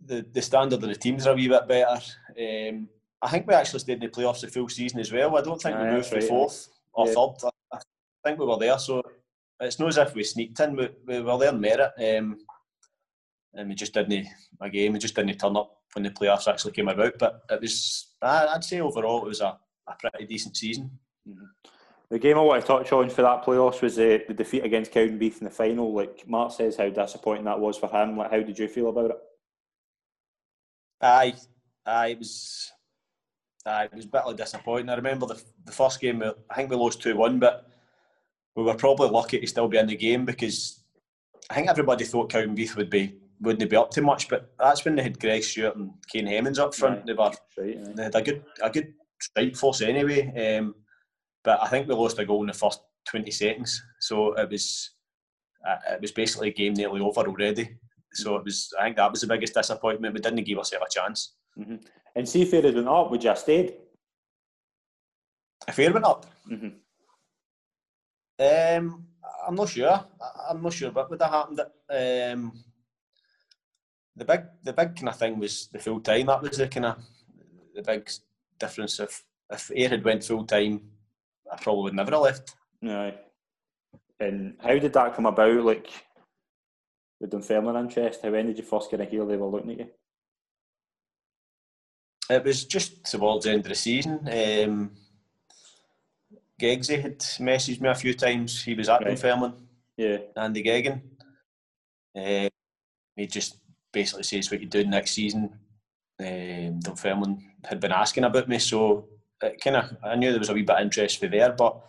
the the standard of the teams are a wee bit better. Um, I think we actually stayed in the playoffs the full season as well. I don't think we moved right, fourth or yeah. third. I, think we were there, so it's not as if we sneaked in. We, we were there in merit, um, and we just didn't. Again, we just didn't turn up when the playoffs actually came about. But it was, I'd say overall, it was a, a pretty decent season. Mm-hmm. The game I want to touch on for that playoffs was the, the defeat against Cowdenbeath in the final. Like Mark says, how disappointing that was for him. Like, how did you feel about it? Aye, aye, it was. Aye, it was bitterly disappointing. I remember the the first game. I think we lost two one, but we were probably lucky to still be in the game because I think everybody thought Cowdenbeath would be wouldn't be up to much. But that's when they had Greg Stewart and Kane Hemmings up front. Aye, they were right, they had a good a good strike force anyway. Um, but I think we lost a goal in the first 20 seconds. So it was uh, it was basically a game nearly over already. So it was. I think that was the biggest disappointment. We didn't give ourselves a chance. Mm-hmm. And see if it had went up, would you have stayed? If it went up, mm-hmm. um, I'm not sure. I'm not sure what would have happened. Um, the big, the big kind of thing was the full time. That was the kind of the big difference. If if Ayr had went full time, I probably would never have left. No. And how did that come about? Like with Dunfermline interest, how when did you first get a hear they were looking at you? It was just towards the end of the season. Um, Geggsy had messaged me a few times. He was at right. Dunfermline. Yeah. Andy Geggan. Uh, he just basically says what you do next season. Um, Dunfermline had been asking about me, so it kind of I knew there was a wee bit of interest for there, but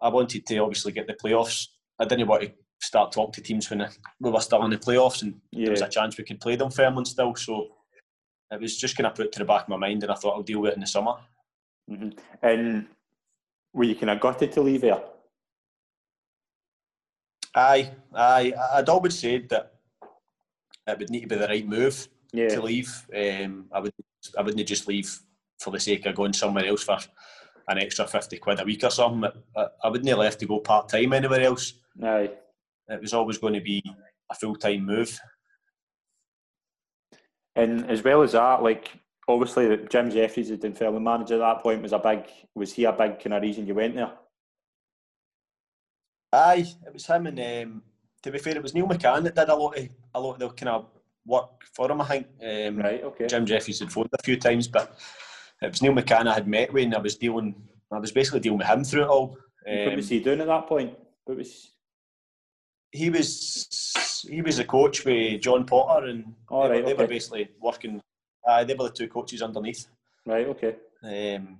I wanted to obviously get the playoffs. I didn't want to start talking to teams when we were still in the playoffs and yeah. there was a chance we could play Fairmont still. So it was just kind of put to the back of my mind, and I thought I'll deal with it in the summer. Mm-hmm. And were you kind of gutted to leave there? Aye, aye. I'd always said that it would need to be the right move yeah. to leave. Um, I would, I wouldn't just leave for the sake of going somewhere else for an extra 50 quid a week or something. I, I wouldn't have left to go part time anywhere else. Aye. It was always going to be a full time move. And as well as that, like obviously Jim Jeffries, the Dunfermline manager at that point, was a big was he a big kind of reason you went there? Aye, it was him and um, to be fair, it was Neil McCann that did a lot of a lot of the kind of work for him. I think. Um, right. Okay. Jim Jeffries had phoned a few times, but it was Neil McCann I had met with, and I was dealing. I was basically dealing with him through it all. Um, what was he doing at that point? What was he was he was a coach with John Potter, and oh, they, right, they okay. were basically working. Uh, they were the two coaches underneath. Right. Okay. Um,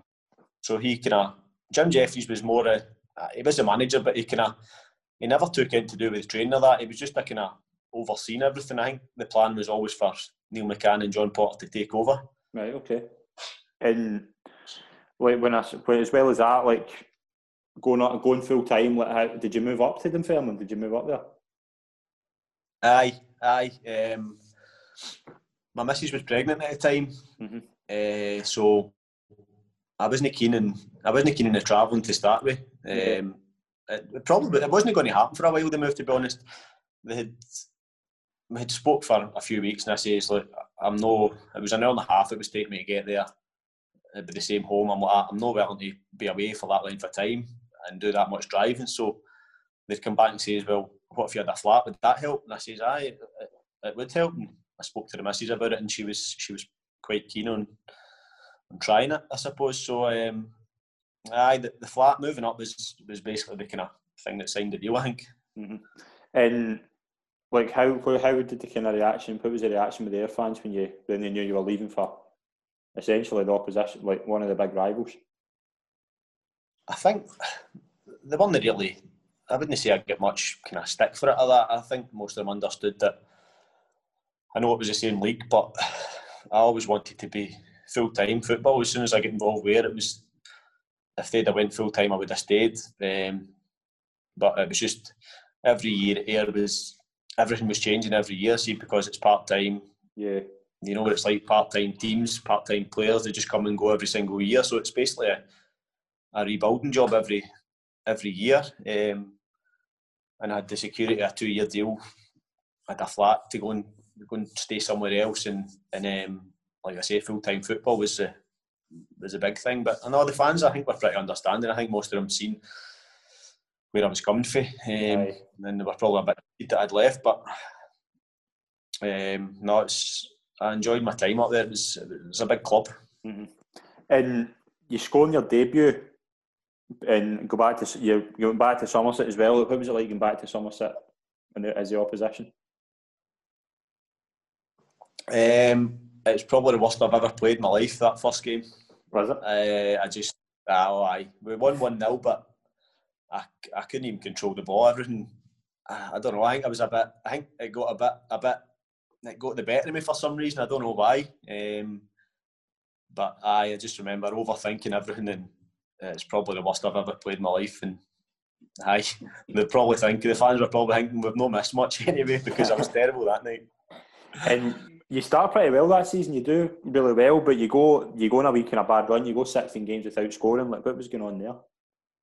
so he kind of Jim Jeffries was more a uh, he was a manager, but he kind of he never took in to do with training or that. He was just a kind of overseeing everything. I think the plan was always for Neil McCann and John Potter to take over. Right. Okay. And like when I as well as that, like going on, going full time, like how, did you move up to Dunfermline? Did you move up there? Aye, aye. Um, my missus was pregnant at the time, mm-hmm. uh, so I wasn't keen in I wasn't keen in the travelling to start with. Um, it, it, probably it wasn't going to happen for a while. The move, to be honest, they had we had spoke for a few weeks, and I says, look, I'm no. It was an hour and a half it was taking me to get there. It'd be the same home. I'm like, I'm not willing to be away for that length of time and do that much driving. So they'd come back and say, well, what if you had a flat? Would that help? And I says, aye, it, it would help. And I spoke to the missus about it, and she was she was quite keen on on trying it, I suppose. So, um, aye, the, the flat moving up was was basically the kind of thing that signed the deal. I think. Mm-hmm. And like, how how did the kind of reaction? What was the reaction with their fans when you when they knew you were leaving for essentially the opposition, like one of the big rivals? I think the one that really, I wouldn't say I get much kind of stick for it or that. I think most of them understood that. I know it was the same league, but I always wanted to be full time football. As soon as I get involved where it was, if they'd have went full time, I would have stayed. Um, but it was just every year Ayr was everything was changing every year. See, because it's part time. Yeah. You know what it's like part time teams, part time players. They just come and go every single year. So it's basically a, a rebuilding job every every year. Um, and I had the security of a two year deal. I had a flat to go and go and stay somewhere else and and um, like I say, full time football was a was a big thing. But I know the fans, I think, were pretty understanding. I think most of them seen where I was coming from, um, and they were probably a bit that I'd left. But um, no, it's I enjoyed my time up there. It was it was a big club. Mm-hmm. And you scored your debut, and go back to you. You went back to Somerset as well. What was it like going back to Somerset and as the opposition? Um, it's probably the worst I've ever played in my life. That first game. Was it? Uh, I just oh, aye. We won one 0 but I, I couldn't even control the ball. Everything. I don't know. I think I was a bit. I think it got a bit a bit. It got the better of me for some reason. I don't know why. Um, but I, I just remember overthinking everything, and it's probably the worst I've ever played in my life. And aye, they probably think the fans were probably thinking we've not missed much anyway because I was terrible that night. And you start pretty well that season. You do really well, but you go you go in a week in a bad run. You go 16 games without scoring. Like what was going on there?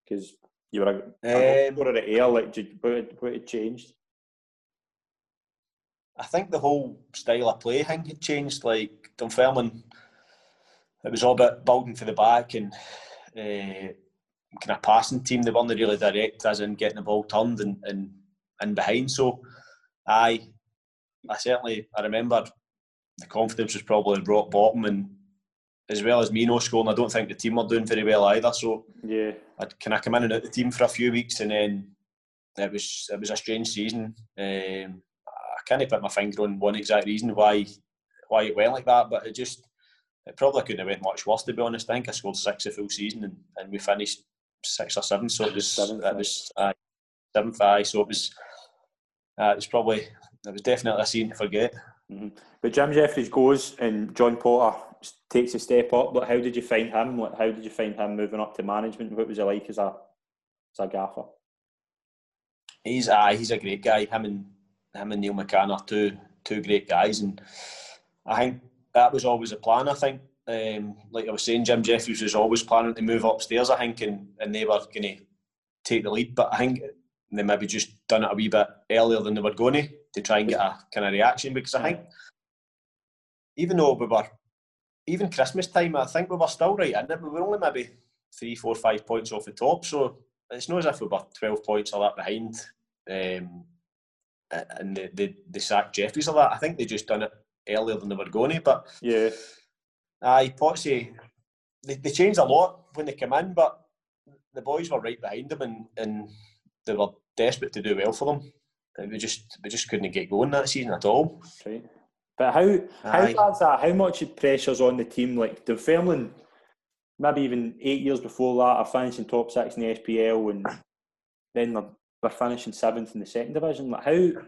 Because you were a, um, scorer at Ayr. Like what, what had changed? I think the whole style of play thing had changed. Like Dunfermline, it was all about building for the back and uh, kind of passing team. They weren't really direct, as in getting the ball turned and and, and behind. So, I I certainly I remember the confidence was probably rock bottom, and as well as me no scoring, I don't think the team were doing very well either. So yeah, I'd kind of come in and out the team for a few weeks, and then it was it was a strange season. Um, I can't put my finger on one exact reason why why it went like that, but it just it probably couldn't have went much worse to be honest. I think I scored six a full season, and, and we finished six or seven, so it was seventh, it was uh, seventh. Aye, so it was uh, it was probably it was definitely a scene to forget. Mm-hmm. But Jim Jeffries goes and John Potter takes a step up. But how did you find him? How did you find him moving up to management? What was he like as a as a gaffer? He's uh, he's a great guy. Him and him and Neil McCann are two two great guys, and I think that was always a plan. I think, um, like I was saying, Jim Jeffries was always planning to move upstairs. I think, and, and they were going to take the lead. But I think they maybe just done it a wee bit earlier than they were going to to try and get a kind of reaction because I think even though we were even Christmas time, I think we were still right in it. We were only maybe three, four, five points off the top, so it's not as if we were twelve points or that behind. Um, and they, they, they sacked Jeffries a lot. I think they just done it earlier than they were going to. But yeah, aye, Potsy, they, they changed a lot when they came in, but the boys were right behind them and, and they were desperate to do well for them. And we just we just couldn't get going that season at all. Right. But how how bad's that? How much pressure's on the team? Like Dunfermline, maybe even eight years before that, are finishing top six in the SPL, and then they're, they're finishing seventh in the second division. Like how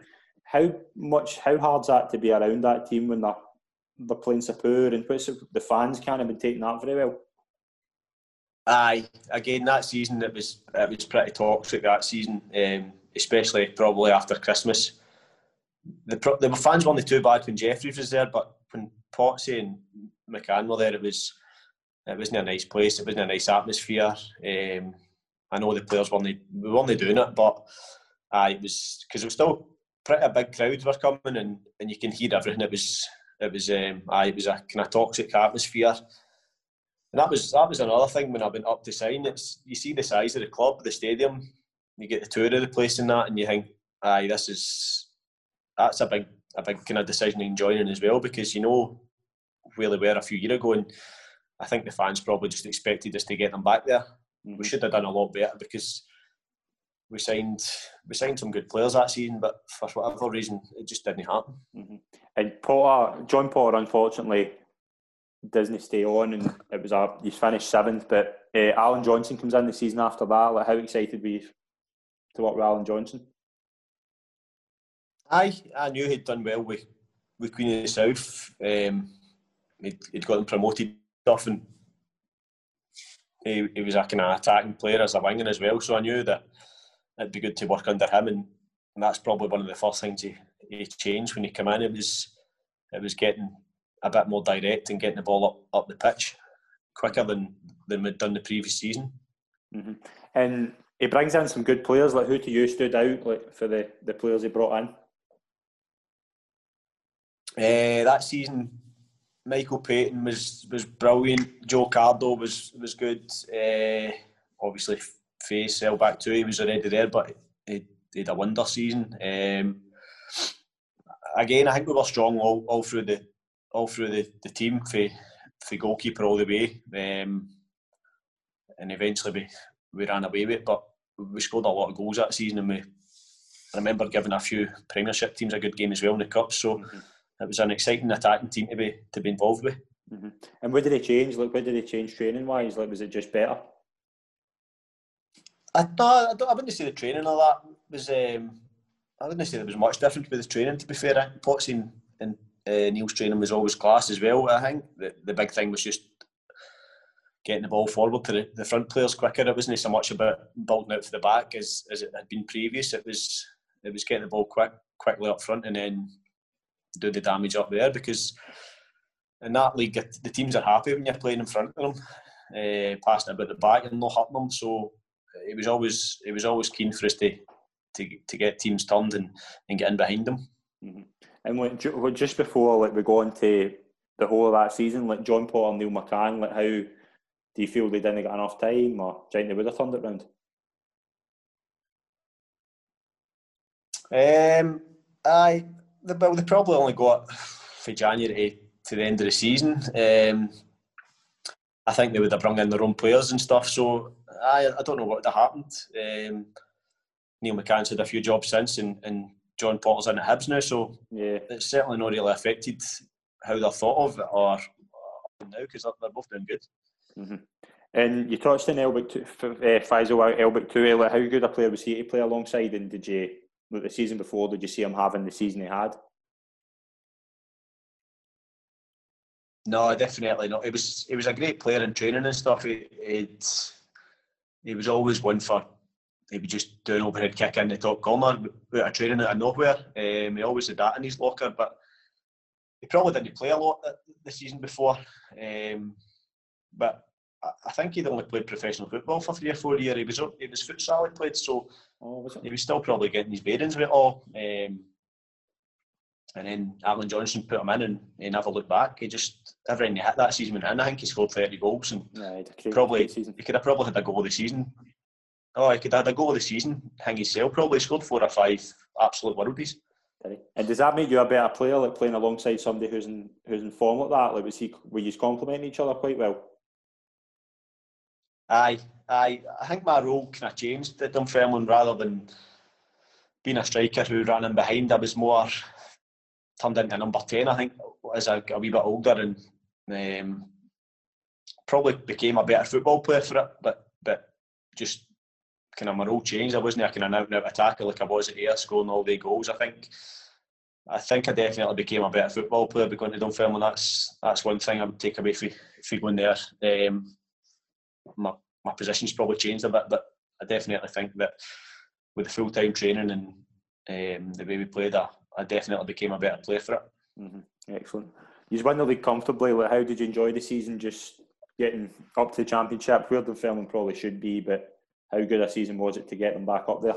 how much how hard's that to be around that team when they're they're playing so poor and the fans can't have been taking that very well. Aye, again that season it was it was pretty toxic that season, um, especially probably after Christmas the, the fans weren't too bad when Jeffries was there, but when Potsy and McCann were there, it was it wasn't a nice place. It wasn't a nice atmosphere. Um, I know the players weren't we weren't doing it, but uh, it was because it was still pretty a big crowd were coming, and, and you can hear everything. It was it was um, aye, it was a kind of toxic atmosphere. And that was that was another thing when I went up to sign. It's you see the size of the club, the stadium, you get the tour of the place and that, and you think, aye, this is that's a big a big kind of decision in joining as well because you know where they were a few years ago, and I think the fans probably just expected us to get them back there. Mm-hmm. We should have done a lot better because we signed we signed some good players that season, but for whatever reason, it just didn't happen. Mm-hmm. And Potter, John Potter, unfortunately, doesn't stay on, and it was a he's finished seventh. But uh, Alan Johnson comes in the season after that. Like, how excited were you to work with Alan Johnson? I I knew he'd done well with with Queen of the South. Um, he'd, he'd got them promoted off, and he, he was a kind of attacking player as a winger as well. So I knew that it'd be good to work under him, and, and that's probably one of the first things he, he changed when he came in. It was it was getting a bit more direct and getting the ball up, up the pitch quicker than than we'd done the previous season. Mm-hmm. And he brings in some good players. Like who to you stood out like for the, the players he brought in? Uh, that season, Michael Paton was was brilliant. Joe Cardle was was good. Uh, obviously, Faissal El Bakhtaoui. He was already there, but he, he had a wonder season. Um, again, I think we were strong all, all through the all through the, the team for for goalkeeper all the way. Um, and eventually we, we ran away with it, but we scored a lot of goals that season, and we I remember giving a few Premiership teams a good game as well in the cup. So mm-hmm. it was an exciting attacking team to be to be involved with. Mm-hmm. And what did they change? Like, what did they change training wise? Like, was it just better? I thought I, wouldn't say the training of that was. Um, I wouldn't say there was much difference with the training. To be fair, Potts and, and uh, Neil's training was always class as well. I think the, the big thing was just getting the ball forward to the, the front players quicker. It wasn't so much about building out for the back as, as it had been previous. It was it was getting the ball quick quickly up front and then do the damage up there because in that league the teams are happy when you're playing in front of them, uh, passing about the back and not hurting them. So it was always it was always keen for us to to, to get teams turned and, and get in behind them. Mm-hmm. And when, just before like we go into the whole of that season, like John Paul and Neil McCann, like how do you feel they didn't get enough time, or do you think they would have turned it round? Um, I the, well, they probably only got for January to the end of the season. Um, I think they would have brought in their own players and stuff. So I, I don't know what would have happened. Um, Neil McCann's had a few jobs since, and, and John Potter's in the Hibs now, so yeah, it's certainly not really affected how they're thought of or, now because they're, they're, both doing good. Mm-hmm. And you touched on Elbeck, uh, Faisal Elbeck too. How good a player was he to play alongside? And did you, the season before, did you see him having the season he had? No, definitely not. It was he was a great player in training and stuff. It he was always one for he would just do an overhead kick in the top corner out of training out of nowhere. Um, he always had that in his locker, but he probably didn't play a lot the season before. Um, but I think he'd only played professional football for three or four years. He was he was futsal he played, so oh, was he was still probably getting his bearings with it all. Um, and then Alan Johnson put him in, and he never looked back. He just everything he hit that season went in. I think he scored thirty goals, and yeah, probably he could have probably had a goal of the season Oh, he could have had a goal of the season. Hang himself probably scored four or five absolute worldies. And does that make you a better player, like playing alongside somebody who's in who's in form like that? Like was he were you complementing each other quite well? Aye, aye. I think my role kind of changed at Dunfermline rather than being a striker who ran in behind. I was more turned into number ten. I think as I got a wee bit older and um, probably became a better football player for it. But but just kind of my role changed. I wasn't a kind of out and out attacker like I was at Ayr scoring all the goals. I think I think I definitely became a better football player by going to Dunfermline. And that's that's one thing I would take away from, from going there. Um, my my position's probably changed a bit, but I definitely think that with the full time training and um, the way we played, I, I definitely became a better player for it. Mm-hmm. Excellent. You've won the league comfortably. Like, how did you enjoy the season? Just getting up to the championship, where the Dunfermline probably should be, but how good a season was it to get them back up there?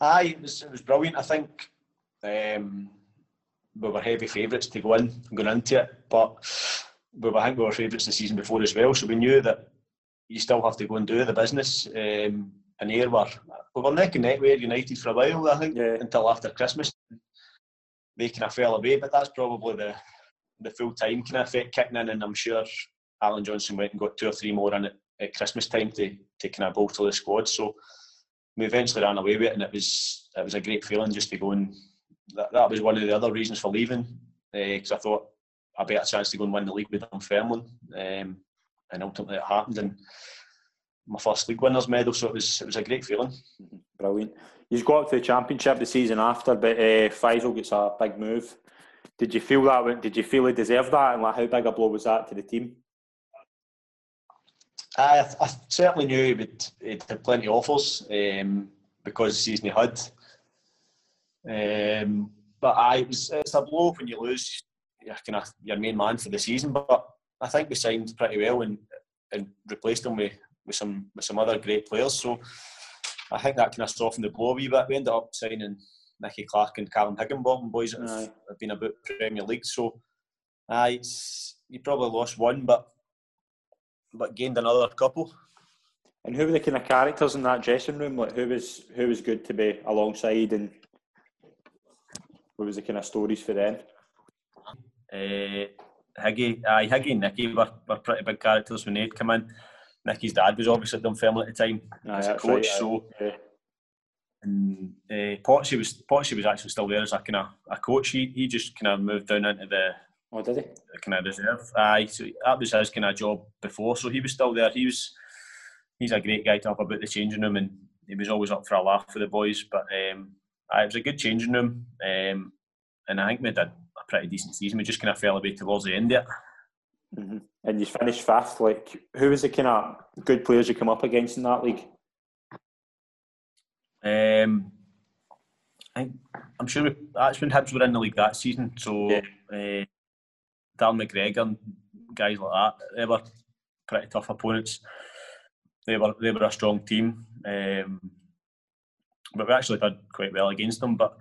Aye, it was, it was brilliant. I think um, we were heavy favourites to go in, going into it, but we were, I think we were favourites the season before as well. So we knew that you still have to go and do the business. Um, and here were we were neck and neck with United for a while, I think, yeah. until after Christmas. They kind of fell away, but that's probably the the full time kind of effect kicking in, and I'm sure Alan Johnson went and got two or three more in at, at Christmas time to, to kind of bolster the squad. So we eventually ran away with it, and it was it was a great feeling just to go and that, that was one of the other reasons for leaving because uh, I thought a better chance to go and win the league with Dunfermline, um, and ultimately it happened. And my first league winners medal, so it was it was a great feeling. Brilliant. You've got up to the championship the season after, but uh, Faissal gets a big move. Did you feel that? Did you feel he deserved that? And like, how big a blow was that to the team? I, I certainly knew he would he'd had plenty of offers um, because the season he had. Um, but I, it was, it's a blow when you lose your, kind of, your main man for the season. But I think we signed pretty well and, and replaced him with, with some with some other great players. So I think that kind of softened the blow a wee bit. We ended up signing Nicky Clark and Callum Higginbotham, boys that have, have, been about Premier League. So uh, it's, you probably lost one, but but gained another couple. And who were the kind of characters in that dressing room? Like who was who was good to be alongside, and what was the kind of stories for them? Uh, Higgy, aye, Higgy and Nicky were, were pretty big characters when they'd come in. Nicky's dad was obviously at Dunfermline at the time aye, as a coach, right, so. Yeah. And uh, Potsy was Potsy was actually still there as a kind of a coach. He, he just kind of moved down into the Oh, did he? Kind of reserve. Aye, so that was his kind of job before. So he was still there. He was. He's a great guy to have about the changing room, and he was always up for a laugh for the boys. But um, aye, it was a good changing room, um, and I think we did a pretty decent season. We just kind of fell away towards the end of it. Mm-hmm. And you finished fifth. Like, who was the kind of good players you come up against in that league? Um, I, I'm sure we, that's when Hibs were in the league that season. So. Yeah. Uh, Dan McGregor and guys like that, they were pretty tough opponents. They were they were a strong team, um, but we actually did quite well against them. But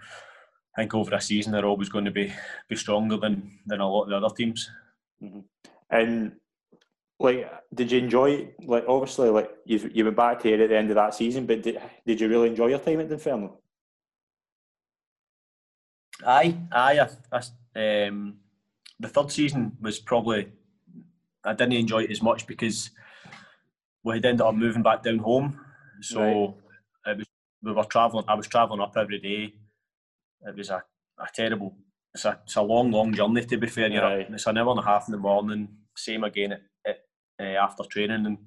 I think over a season they're always going to be be stronger than than a lot of the other teams. Mm-hmm. And like, did you enjoy? Like, obviously, like you you went back here at the end of that season, but did, did you really enjoy your time at Dunfermline? Aye, aye. I, I, um, the third season was probably I didn't enjoy it as much because we had ended up moving back down home. So right. was, we were travelling. I was travelling up every day. It was a, a terrible. It's a, it's a long, long journey. To be fair, right. it's an hour and a half in the morning. Same again at, at uh, after training, and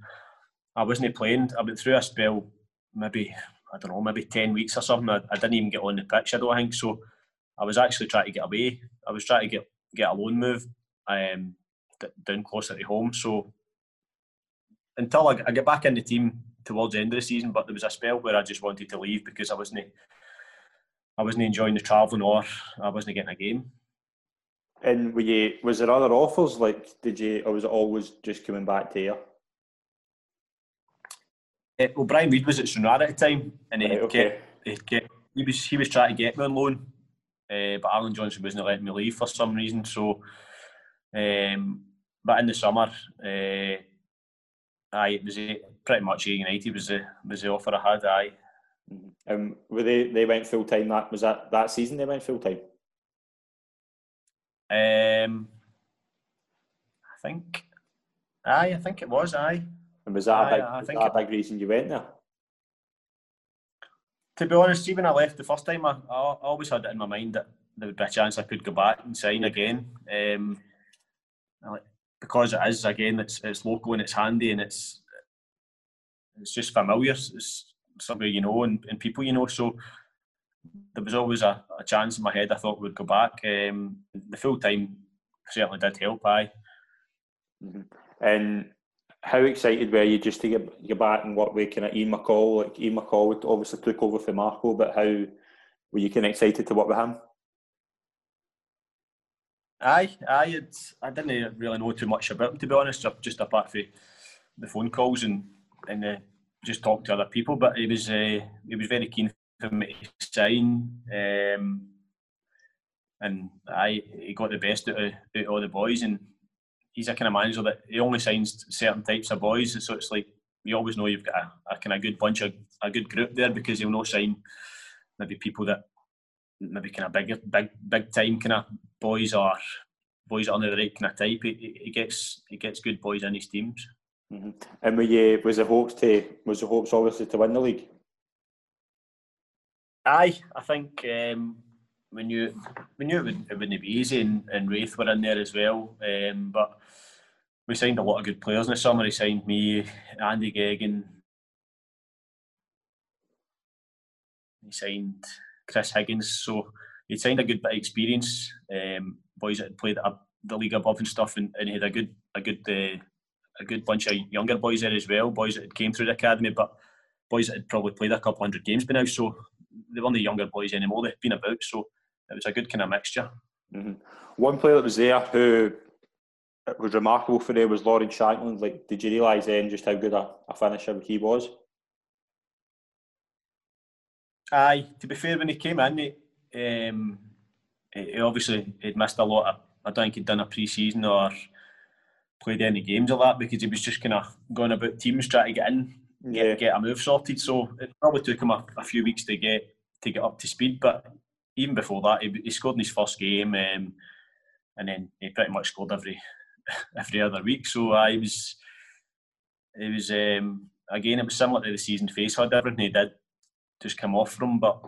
I wasn't playing. I went through a spell, maybe I don't know, maybe ten weeks or something. I, I didn't even get on the pitch. I don't think so. I was actually trying to get away. I was trying to get get a loan move um, down closer to home. So until I, I get back in the team towards the end of the season, but there was a spell where I just wanted to leave because I wasn't I wasn't enjoying the travelling or I wasn't getting a game. And were you, was there other offers? Like, did you, or was it always just coming back to here? Uh, well, Brian Reid was at Stranraer at the time, and he, right, okay. kept, he, he was he was trying to get me on loan, uh, but Allan Johnston wasn't letting me leave for some reason. So, um, but in the summer, uh, aye, it was a, pretty much United was the was the offer I had. Aye. Mm-hmm. Um, were they they went full time? That was that that season they went full time. Um, I think, aye, I think it was. Aye. And was that aye, a big, I think that a big reason you went there? to be honest, even I left the first time, I, I, always had it in my mind that there would be a chance I could go back and sign again. Um, because it is again, it's it's local and it's handy and it's it's just familiar. It's somebody you know and, and people you know. So there was always a, a chance in my head I thought would go back. Um, the full time certainly did help. I. Mm-hmm. And how excited were you just to get, get back and work with kind of Ian McCall? Like Ian McCall obviously took over for Marco, but how were you kind of excited to work with him? Aye, aye. I didn't really know too much about him to be honest, just apart from the phone calls and and uh, just talk to other people. But he was uh, he was very keen for me to sign. Um, and I he got the best out of, out of all the boys, and he's a kind of manager that he only signs certain types of boys. So it's like you always know you've got a, a kind of good bunch of a good group there because he'll not sign maybe people that maybe kind of bigger, big, big time kind of boys or boys under the right kind of type. He, he gets he gets good boys in his teams. Mm-hmm. And were you, was the hopes to was the hopes obviously to win the league? Aye, I think um, we knew we knew it, would, it wouldn't be easy, and, and Raith were in there as well. Um, but we signed a lot of good players in the summer. He signed me, Andy Geggan. He signed Chris Higgins. So he signed a good bit of experience. Um, boys that had played the league above and stuff, and, and he had a good a good uh, a good bunch of younger boys there as well. Boys that came through the academy, but boys that had probably played a couple hundred games by now. So they weren't the younger boys anymore. They've been about. So it was a good kind of mixture. Mm-hmm. One player that was there who was remarkable for there was Lawrence Shankland. Like, did you realise then just how good a, a finisher he was? Aye, to be fair, when he came in, he, um, he obviously he'd missed a lot. Of, I don't think he'd done a pre-season or played any games of that because he was just kind of going about teams trying to get in, get, yeah. get a move sorted. So it probably took him a, a, few weeks to get to get up to speed. But even before that, he, he scored in his first game, um, and then he pretty much scored every every other week. So I was, it was um, again, it was similar to the season Faissal had everything he did just come off from, but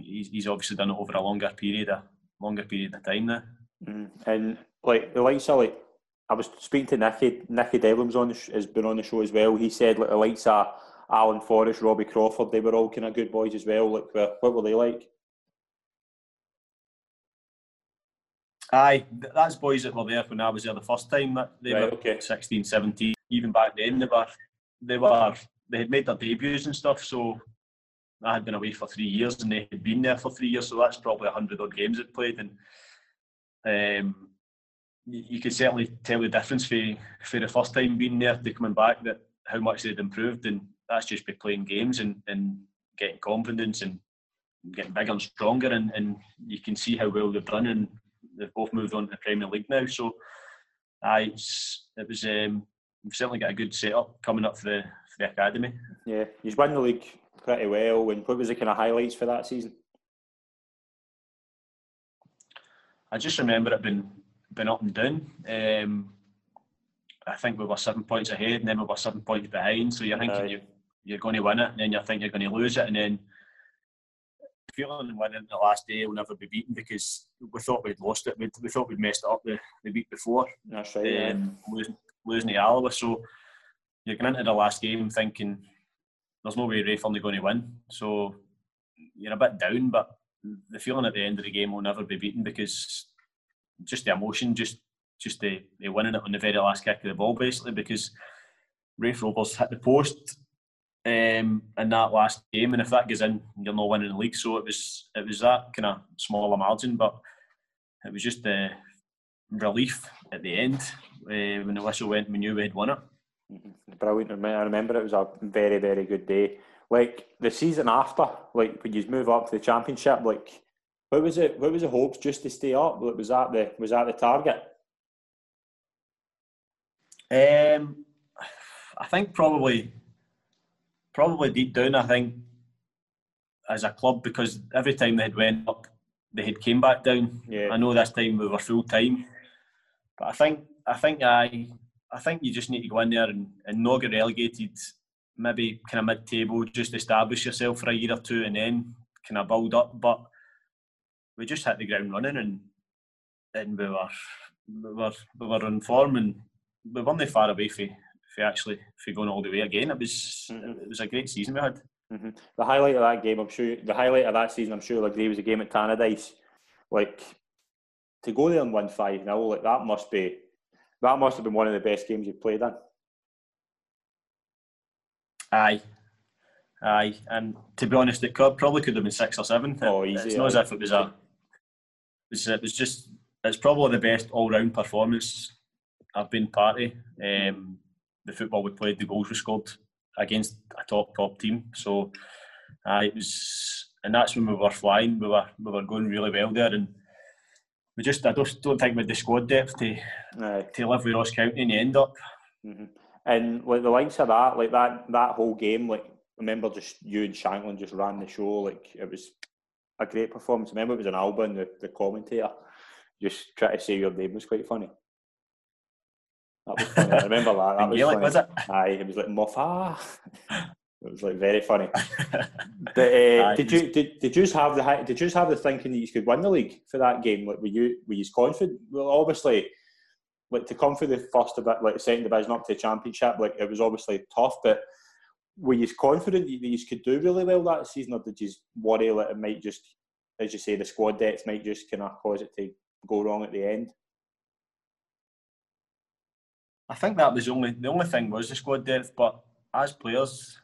he's, he's obviously done it over a longer period, a longer period of time now. Mm. And like the likes of like, I was speaking to Nicky. Nicky Devlin's on the sh- has been on the show as well. He said like the likes of Alan Forrest, Robbie Crawford, they were all kind of good boys as well. Like, what were they like? Aye, that's boys that were there when I was there the first time. That they right, were okay. 16, 17. Even back then, they were they were they had made their debuts and stuff. So I had been away for three years and they had been there for three years, so that's probably a hundred odd games it played, and um, you, could certainly tell the difference for for the first time being there to coming back that how much they'd improved, and that's just by playing games and, and getting confidence and getting bigger and stronger, and, and you can see how well they've done, and they've both moved on to the Premier League now. So, I it was um, we've certainly got a good setup coming up for the for the academy. Yeah, he's won the league pretty well. And what was the kind of highlights for that season? I just remember it being been up and down. Um, I think we were seven points ahead, and then we were seven points behind. So you're thinking you, you're going to win it, and then you think you're going to lose it, and then feeling winning the last day will never be beaten because we thought we'd lost it. we we thought we'd messed it up the, the week before. That's right. Um, yeah. losing, losing to Alloa. So you're going into the last game thinking there's no way Raith are going to win. So you're a bit down, but the feeling at the end of the game will never be beaten because just the emotion, just just the, the winning it on the very last kick of the ball, basically, because Raith Rovers hit the post um, in that last game, and if that goes in, you're not winning the league. So it was it was that kind of smaller margin, but it was just the relief at the end uh, when the whistle went. We knew we had won it. Mm-hmm. Brilliant. I remember it was a very, very good day. Like the season after, like when you move up to the championship, like what was it? What was the hopes just to stay up? Was that the was that the target? Um, I think probably, probably deep down, I think as a club because every time they had went up, they had came back down. Yeah. I know this time we were full time, but I think I think I I think you just need to go in there and, and not get relegated, maybe kind of mid table, just establish yourself for a year or two and then kind of build up. But we just hit the ground running and and we were we were we were on form and we weren't far away from, from actually from going all the way again. It was mm-hmm. it was a great season we had. Mm-hmm. The highlight of that game, I'm sure. The highlight of that season, I'm sure, like was a game at Tannadice. Like to go there and win five 0 like that must be that must have been one of the best games you've played in. Aye, aye, and to be honest, it could, probably could have been six or seven. Oh, easy. It's not as if it was a. It was, it was just. It's probably the best all-round performance I've been party. Um, the football we played, the goals we scored against a top top team. So, uh, it was and that's when we were flying. We were we were going really well there, and we just I just don't think we had the squad depth to Aye. to live with Ross County in the end up. Mm-hmm. And like the likes of that, like that that whole game, like I remember just you and Shankland just ran the show. Like it was a great performance. Remember it was an Alban, the, the commentator, just try to say your name was quite funny. That was funny. I remember that. That was funny. was it? Aye, it was like Muffa. It was like very funny. but uh, did you did, did you have the did you have the thinking that you could win the league for that game? Like were you were you confident? Well, obviously, like to come through the first of it, like second division up to the championship, like it was obviously tough. But were you confident that you could do really well that season, or did you worry that it might just, as you say, the squad depth might just kind of cause it to go wrong at the end? I think that was only the only thing was the squad depth, but as players,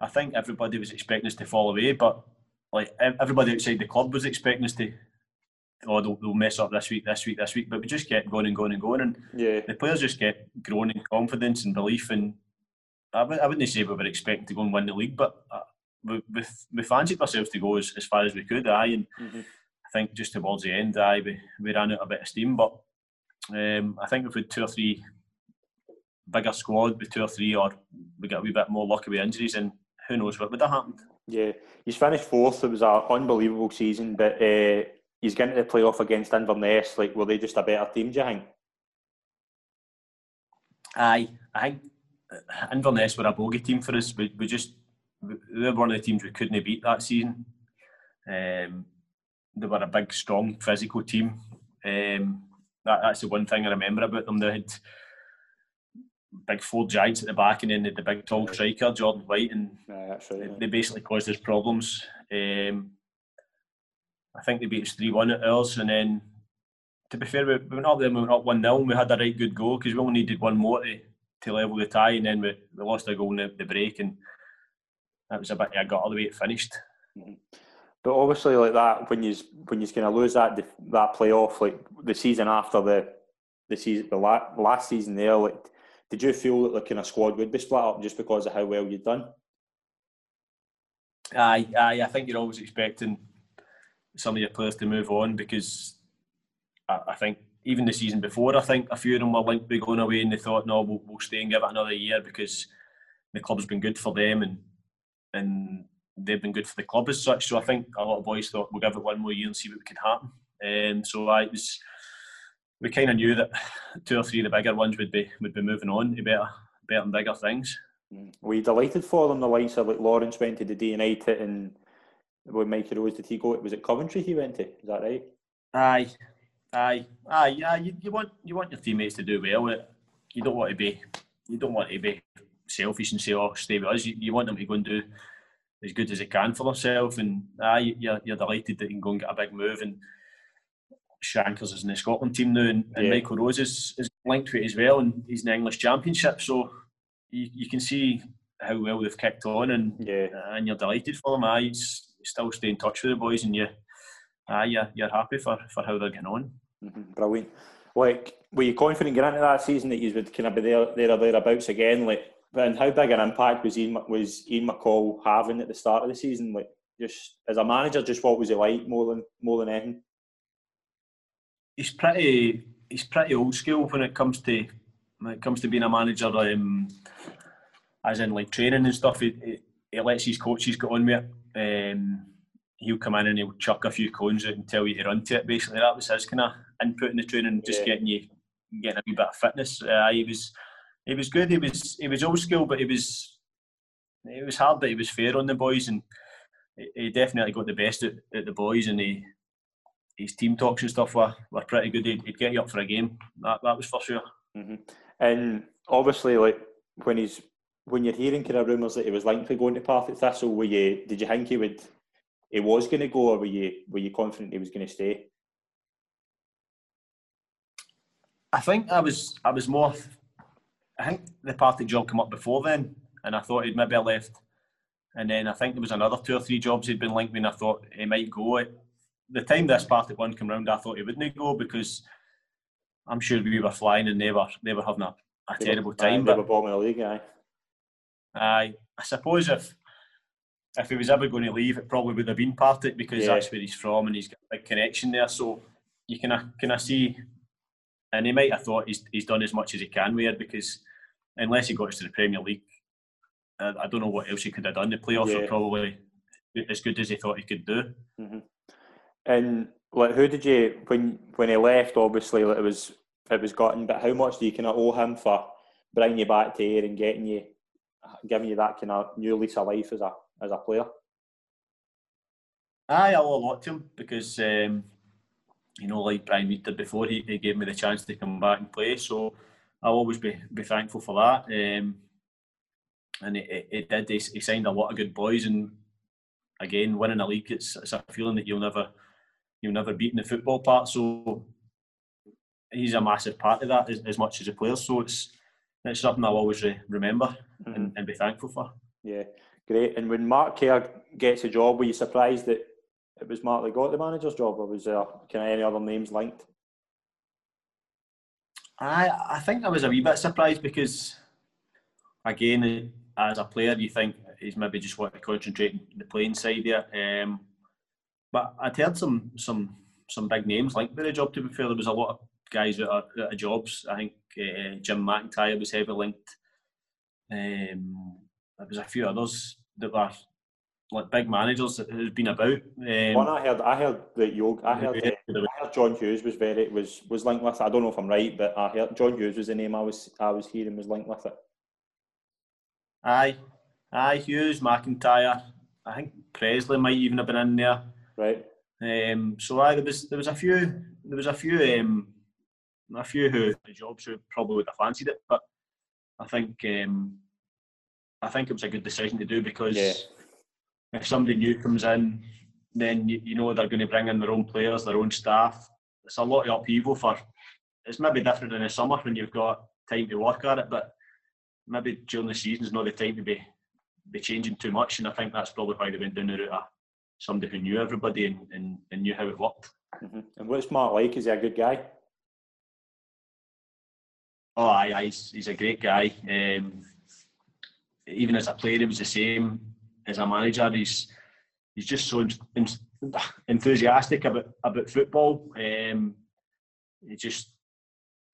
I think everybody was expecting us to fall away, but like everybody outside the club was expecting us to, oh, they'll, they'll mess up this week, this week, this week. But we just kept going and going and going, and yeah. the players just kept growing in confidence and belief. And I w- I wouldn't say we were expecting to go and win the league, but uh, we, we, we fancied ourselves to go as, as far as we could. Aye, and mm-hmm. I think just towards the end, aye, we, we ran out a bit of steam. But um, I think if we had two or three bigger squad with two or three, or we got a wee bit more lucky with injuries, and who knows what would have happened. Yeah, he's finished fourth. It was an unbelievable season, but uh, he's getting to the playoff against Inverness. Like, were they just a better team? Do you think? Aye, I think Inverness were a bogey team for us. We, we just they were one of the teams we couldn't beat that season. Um, they were a big, strong, physical team. Um, that, that's the one thing I remember about them. They had big four giants at the back, and then the, the big tall striker Jordan White, and right, they, basically caused us problems. Um, I think they beat us three one at ours, and then to be fair, we, we went up there, we went up one 0 We had a right good goal because we only needed one more to, to level the tie, and then we, we lost a goal in the, the break, and that was a bit. I got all the way it finished. Mm-hmm. But obviously, like that, when you when you kind of lose that that playoff, like the season after the the season, the last season there, like did you feel that the kind of squad would be split up just because of how well you'd done? Aye, aye. I think you're always expecting some of your players to move on because I, I think even the season before, I think a few of them were linked to going away and they thought, no, we'll, we'll stay and give it another year because the club's been good for them and and they've been good for the club as such. So I think a lot of boys thought we'll give it one more year and see what could happen. And um, so I was we kind of knew that two or three of the bigger ones would be would be moving on to better better and bigger things. Mm. Were you delighted for them? The likes of like Lawrence went to the D United and when Mikey Rose did he go? Was it Coventry he went to? Is that right? Aye, aye, aye, yeah. You, you want you want your teammates to do well. You don't want to be you don't want to be selfish and say, "Oh, stay with us." You, you want them to go and do as good as they can for themselves. And aye, you're, you're delighted that you can go and get a big move and Shankers is in the Scotland team now, and, and yeah. Michael Rose is, is linked to it as well, and he's in the English Championship. So you, you can see how well they've kicked on, and yeah. and you're delighted for them. I still stay in touch with the boys, and you, uh, you're, you're happy for, for how they're getting on. Mm-hmm. Brilliant. Like, were you confident going into that season that you would kind of be there, there or thereabouts again? Like, and how big an impact was Ian, was Ian McCall having at the start of the season? Like, just as a manager, just what was he like more than more than anything? he's pretty he's pretty old school when it comes to when it comes to being a manager. Um, as in like training and stuff, he, he, he lets his coaches get on with it. Um, he'll come in and he'll chuck a few cones out and tell you to run to it. Basically, that was his kind of input in the training, just yeah. getting you getting a wee bit of fitness. Uh, he was he was good. He was he was old school, but he was it was hard, but he was fair on the boys, and he definitely got the best at, at the boys, and he his team talks and stuff were, were pretty good. He'd, he'd get you up for a game. That that was for sure. Mm-hmm. And obviously, like when he's when you're hearing kind of rumours that he was likely going to Partick Thistle, were you did you think he would he was going to go, or were you were you confident he was going to stay? I think I was I was more. I think the Partick job came up before then, and I thought he'd maybe left. And then I think there was another two or three jobs he'd been linked with, and I thought he might go the time this Partick one came round, I thought he wouldn't go because I'm sure we were flying and they were they were having a, a terrible time. They were bombing the league, aye. Aye, I suppose if if he was ever going to leave, it probably would have been Partick because Yeah. that's where he's from and he's got a big connection there. So you can can I see, and he might have thought he's he's done as much as he can with it because unless he got to the Premier League, I, I don't know what else he could have done. The playoffs Yeah. were probably as good as he thought he could do. Mm-hmm. And like, who did you when when he left? Obviously, like, it was it was gotten. But how much do you kind of owe him for bringing you back to Ayr and getting you, giving you that kind of new lease of life as a as a player? Aye, I owe a lot to him because, um, you know, like Brian Reid did before, he, he gave me the chance to come back and play. So I'll always be, be thankful for that. Um, and it, it, it did. He, he signed a lot of good boys, and again, winning a league, it's, it's a feeling that you'll never you'll never beat in the football part. So he's a massive part of that as, as much as a player. So it's it's something I'll always re- remember and, and be thankful for. Yeah, great. And when Mark Kerr gets a job, were you surprised that it was Mark that got the manager's job, or was there kind of any other names linked? I I think I was a wee bit surprised because, again, as a player, you think he's maybe just want to concentrate on the playing side there. Um, but I'd heard some some some big names linked with the job. To be fair, there was a lot of guys out of, out of jobs. I think uh, Jim McIntyre was heavily linked. Um, there was a few others that were like big managers that had been about. Um, One I heard, I heard that Yoga, I heard, uh, I heard John Hughes was very was was linked with. it. I don't know if I'm right, but I heard John Hughes was the name I was I was hearing was linked with it. Aye, aye, Hughes, McIntyre. I think Pressley might even have been in there. Right. Um, so aye, there was there was a few there was a few um, a few who the jobs who probably would have fancied it, but I think um, I think it was a good decision to do because Yeah. if somebody new comes in, then you, you know they're going to bring in their own players, their own staff. It's a lot of upheaval for. It's maybe different in the summer when you've got time to work at it, but maybe during the season is not the time to be be changing too much, and I think that's probably why they went down the route of somebody who knew everybody and, and, and knew how it worked. hmm And what's Mark like? Is he a good guy? Oh, aye, aye, he's, he's a great guy. Um, even as a player, he was the same as a manager. He's he's just so en- en- enthusiastic about about football. Um, he just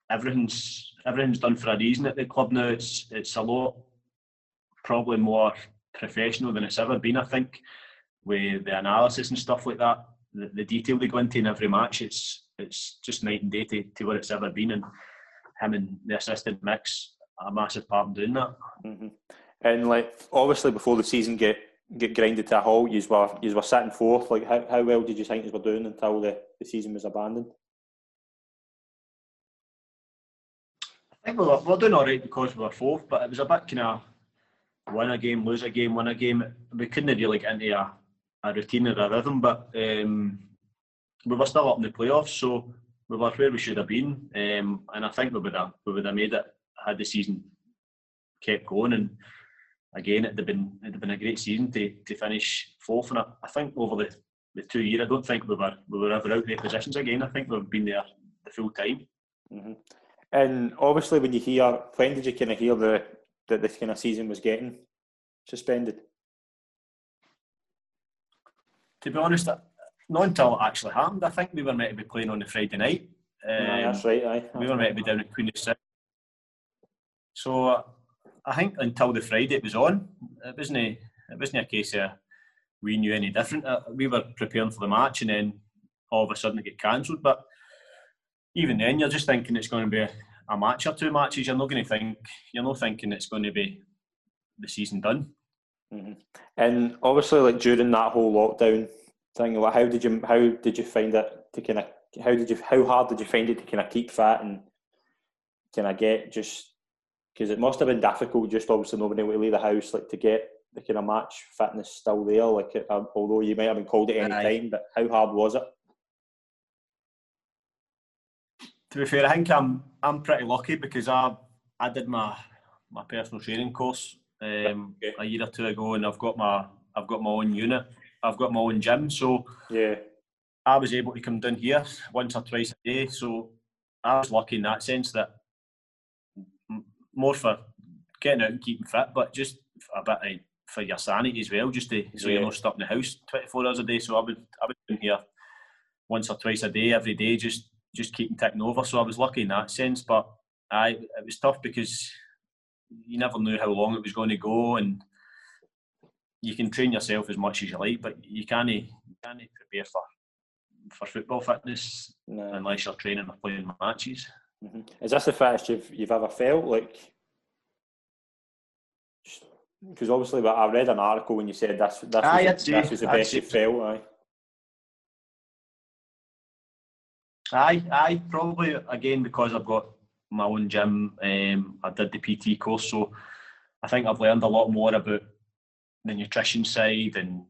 everything's everything's done for a reason at the club now. It's it's a lot probably more professional than it's ever been. I think with the analysis and stuff like that, the, the detail they go into in every match, it's it's just night and day to, to what it's ever been. And him and the assistant mix a massive part in doing that. hmm And like obviously before the season get get grinded to a halt, you were you were sitting fourth. Like how, how well did you think you were doing until the, the season was abandoned? I think we were, we were doing all right because we were fourth, but it was a bit kind of win a game, lose a game, win a game. We couldn't really get into a, a routine or a rhythm, but um, we were still up in the playoffs, so we were where we should have been. Um, and I think we would have we would have made it had the season kept going. And again, it'd have been it'd have been a great season to, to finish fourth. And I, I think over the, the two year, I don't think we were we were ever out of positions again. I think we've been there the full time. hmm And obviously, when you hear when did you kind of hear the that this kind of season was getting suspended? to be honest, not until it actually happened. I think we were meant to be playing on the Friday night. Um, that's right. Aye, we were meant to be down at Queen of the South. So uh, I think until the Friday it was on, it wasn't a, it wasn't a case of we knew any different. Uh, we were preparing for the match and then all of a sudden it get cancelled. But even then, you're just thinking it's going to be a, match or two matches. You're not going to think you're not thinking it's going to be the season done. hmm And obviously, like during that whole lockdown thing, like, how did you how did you find it to kind of how did you how hard did you find it to kind of keep fit and kind of get just because it must have been difficult just obviously being able to leave the house like to get the kind of match fitness still there like um, although you might have been called at any Aye. time but how hard was it to be fair, I think I'm I'm pretty lucky because I I did my my personal training course um, Okay. a year or two ago, and I've got my I've got my own unit. I've got my own gym, so yeah I was able to come down here once or twice a day. So I was lucky in that sense that more for getting out and keeping fit, but just a bit for your sanity as well, just to so you're not stuck in the house 24 hours a day. So I would I would be here once or twice a day, every day, just just keeping ticking over. So I was lucky in that sense, but I it was tough because you never knew how long it was going to go, and you can train yourself as much as you like, but you can't you can't prepare for for football fitness no. unless you're training or playing matches. Mm-hmm. Is this the fittest you've you've ever felt? Like, because obviously, but I read an article when you said this this, aye, was the best you felt. Aye. Aye, aye, probably again because I've got my own gym. Um, I did the PT course, so I think I've learned a lot more about the nutrition side and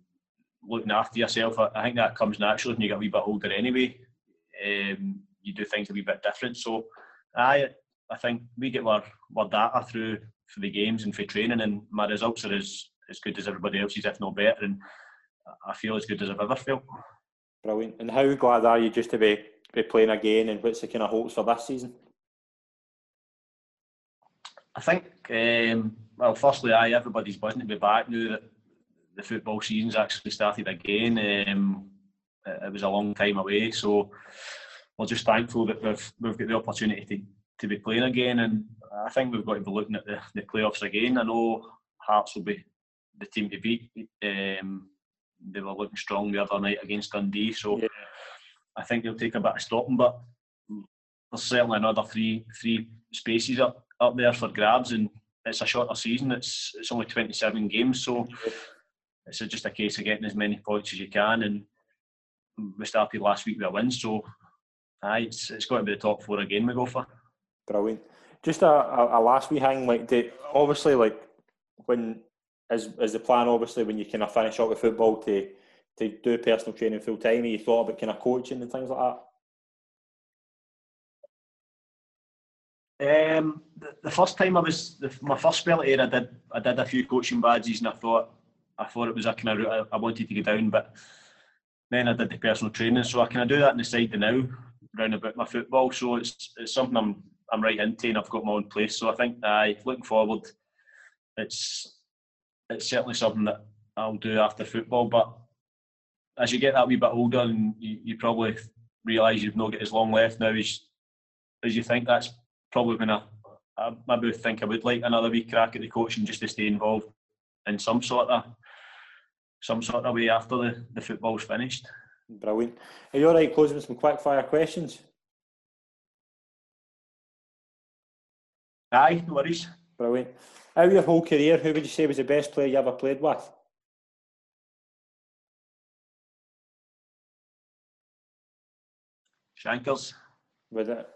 looking after yourself. I, I think that comes naturally when you get a wee bit older anyway. Um, you do things a wee bit different. So, I I think we get our, our data through for the games and for training, and my results are as, as good as everybody else's, if not better. And I feel as good as I've ever felt. Brilliant. And how glad are you just to be, be playing again? And what's the kind of hopes for this season? I think, um, well, firstly, I everybody's buzzing to be back now that the football season's actually started again. Um, it was a long time away, so we're just thankful that we've we've got the opportunity to, to be playing again, and I think we've got to be looking at the, the playoffs again. I know Hearts will be the team to beat. Um, they were looking strong the other night against Dundee, so yeah. I think they'll take a bit of stopping, but there's certainly another three three spaces up up there for grabs, and it's a shorter season. It's it's only 27 games, so it's just a case of getting as many points as you can. And we started last week with a win, so aye, it's, it's got to be the top four again we go for. Brilliant. Just a, a, a last wee hang, like the, obviously, like when is is the plan obviously when you kind of finish up with football to to do personal training full time? You thought about kind of coaching and things like that. Um, the, the, first time I was the, my first spell here, I did I did a few coaching badges, and I thought I thought it was a kind of route I, I wanted to go down, but then I did the personal training, so I kind of do that in the side now, round about my football. So it's it's something I'm I'm right into, and I've got my own place. So I think I looking forward, it's it's certainly something that I'll do after football. But as you get that wee bit older, and you, you probably realise you've not got as long left now as as you think. That's probably when I, I maybe think I would like another wee crack at the coaching just to stay involved in some sort of some sort of way after the, the football's finished. Brilliant. Are you all right closing with some quick fire questions? Aye, no worries. Brilliant. Out of your whole career, who would you say was the best player you ever played with? Shankers. Was it?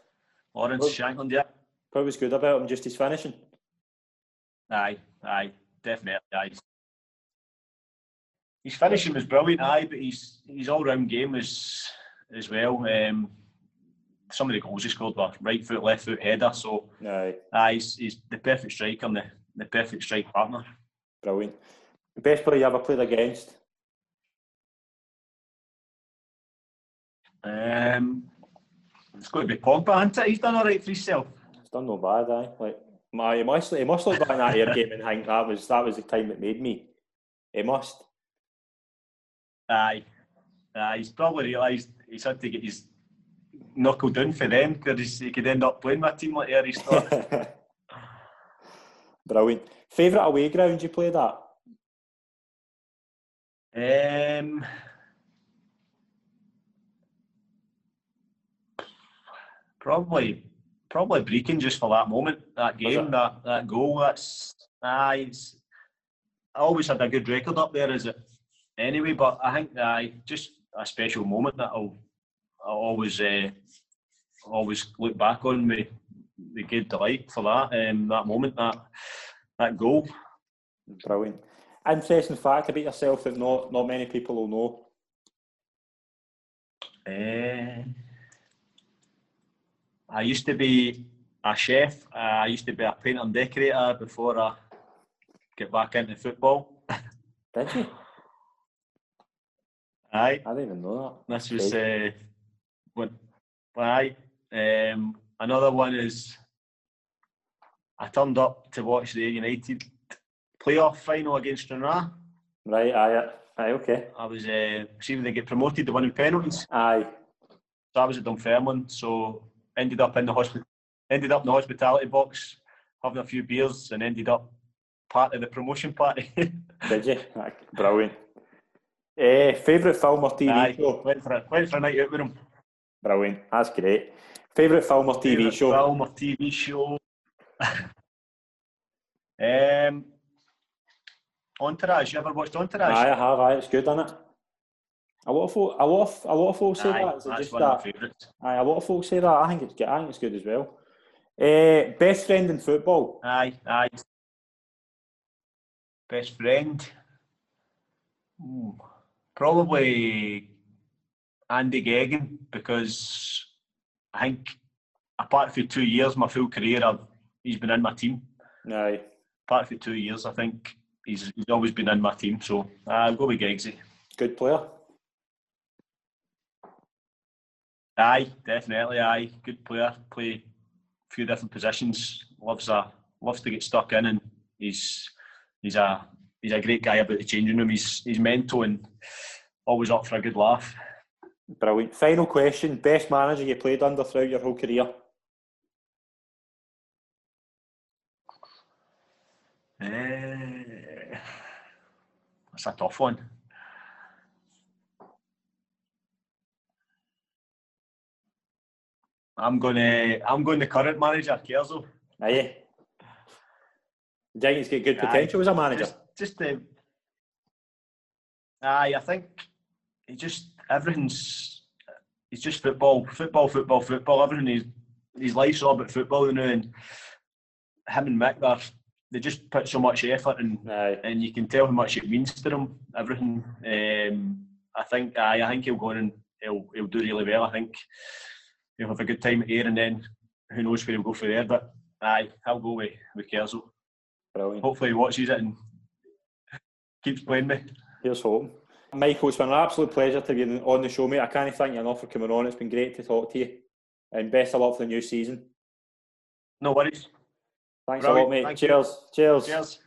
Lawrence well, Shankland, yeah. What was good about him? Just his finishing? Aye, aye, definitely. Aye. His finishing was brilliant, aye, but his his all round game was as well. Um, some of the goals he scored were right foot, left foot header. So aye, aye he's, he's the perfect striker and the, the perfect strike partner. Brilliant. The best player you ever played against? Um, it's got to be Pogba, hasn't it? He's done all right for himself. He's done no bad, aye. Like, my, he must, he must look back in that Ayr game and think that was that was the time that made me. He must. Aye. Aye, he's probably realised he's had to get his knuckle down for them because he could end up playing my team like Aries Brilliant. Favourite away ground you played at? Um, probably, probably Brechin just for that moment, that game, that, that goal. That's aye. I always had a good record up there, is it? Anyway. But I think uh, just a special moment that I'll, I'll always uh, always look back on with, with good delight for that um, that moment that that goal. Brilliant. Interesting fact about yourself that not not many people will know. Uh, I used to be a chef. Uh, I used to be a painter and decorator before I get back into football. Did you? Aye. I didn't even know that. This was uh, when, aye. Um, another one is I turned up to watch the United playoff final against Stranraer. Right, aye, aye, okay. I was uh, see when they get promoted, the winning penalties. Aye. So I was at Dunfermline, so ended up in the hospital, ended up in the hospitality box, having a few beers, and ended up part of the promotion party. Did you? Brilliant. Uh, favourite film or TV Aye, show? went for a went for a night out with him. Brilliant. That's great. Favourite film or TV Favourite show? Film or TV show. um, Entourage. You ever watched Entourage? Aye, I have. Aye, it's good, isn't it? A lot of folk, a lot of, a lot of folks say Aye, that. Is that's one of my favourites. Aye, a lot of folks say that. I think it's good. I think it's good as well. Uh, best friend in football. Aye, aye. Best friend. Ooh, probably Andy Geggan because I think apart from two years, my full career, I've, he's been in my team. Aye, Apart from two years, I think he's, he's always been in my team. So uh, I'll go with Giggsy. good player. Aye, definitely. Aye, good player. Play a few different positions. Loves a loves to get stuck in, and he's he's a he's a great guy about the changing room. He's he's mental and always up for a good laugh. Brilliant. Final question. Best manager you played under throughout your whole career? Eh, that's a tough one. I'm gonna I'm going the current manager, Kerzo. Aye. Do you think he's got good potential as a manager? Just, the. Aye, I think he just everything's. He's just football, football, football, football. Everything his his life's all about football you know, and him and Mick, they just put so much effort and and you can tell how much it means to them. Everything. Um, I think. Aye, I think he'll go in and he'll he'll do really well. I think he'll have a good time here, and then who knows where he'll go from there. But aye, I'll go with with Kerzo Brilliant. hopefully he watches it and keeps playing me. Here's home. Michael, it's been an absolute pleasure to be on the show, mate. I can't thank you enough for coming on. It's been great to talk to you. And best of luck for the new season. No worries. Thanks a lot, Brilliant. mate. Thank you. Cheers. Cheers. Cheers.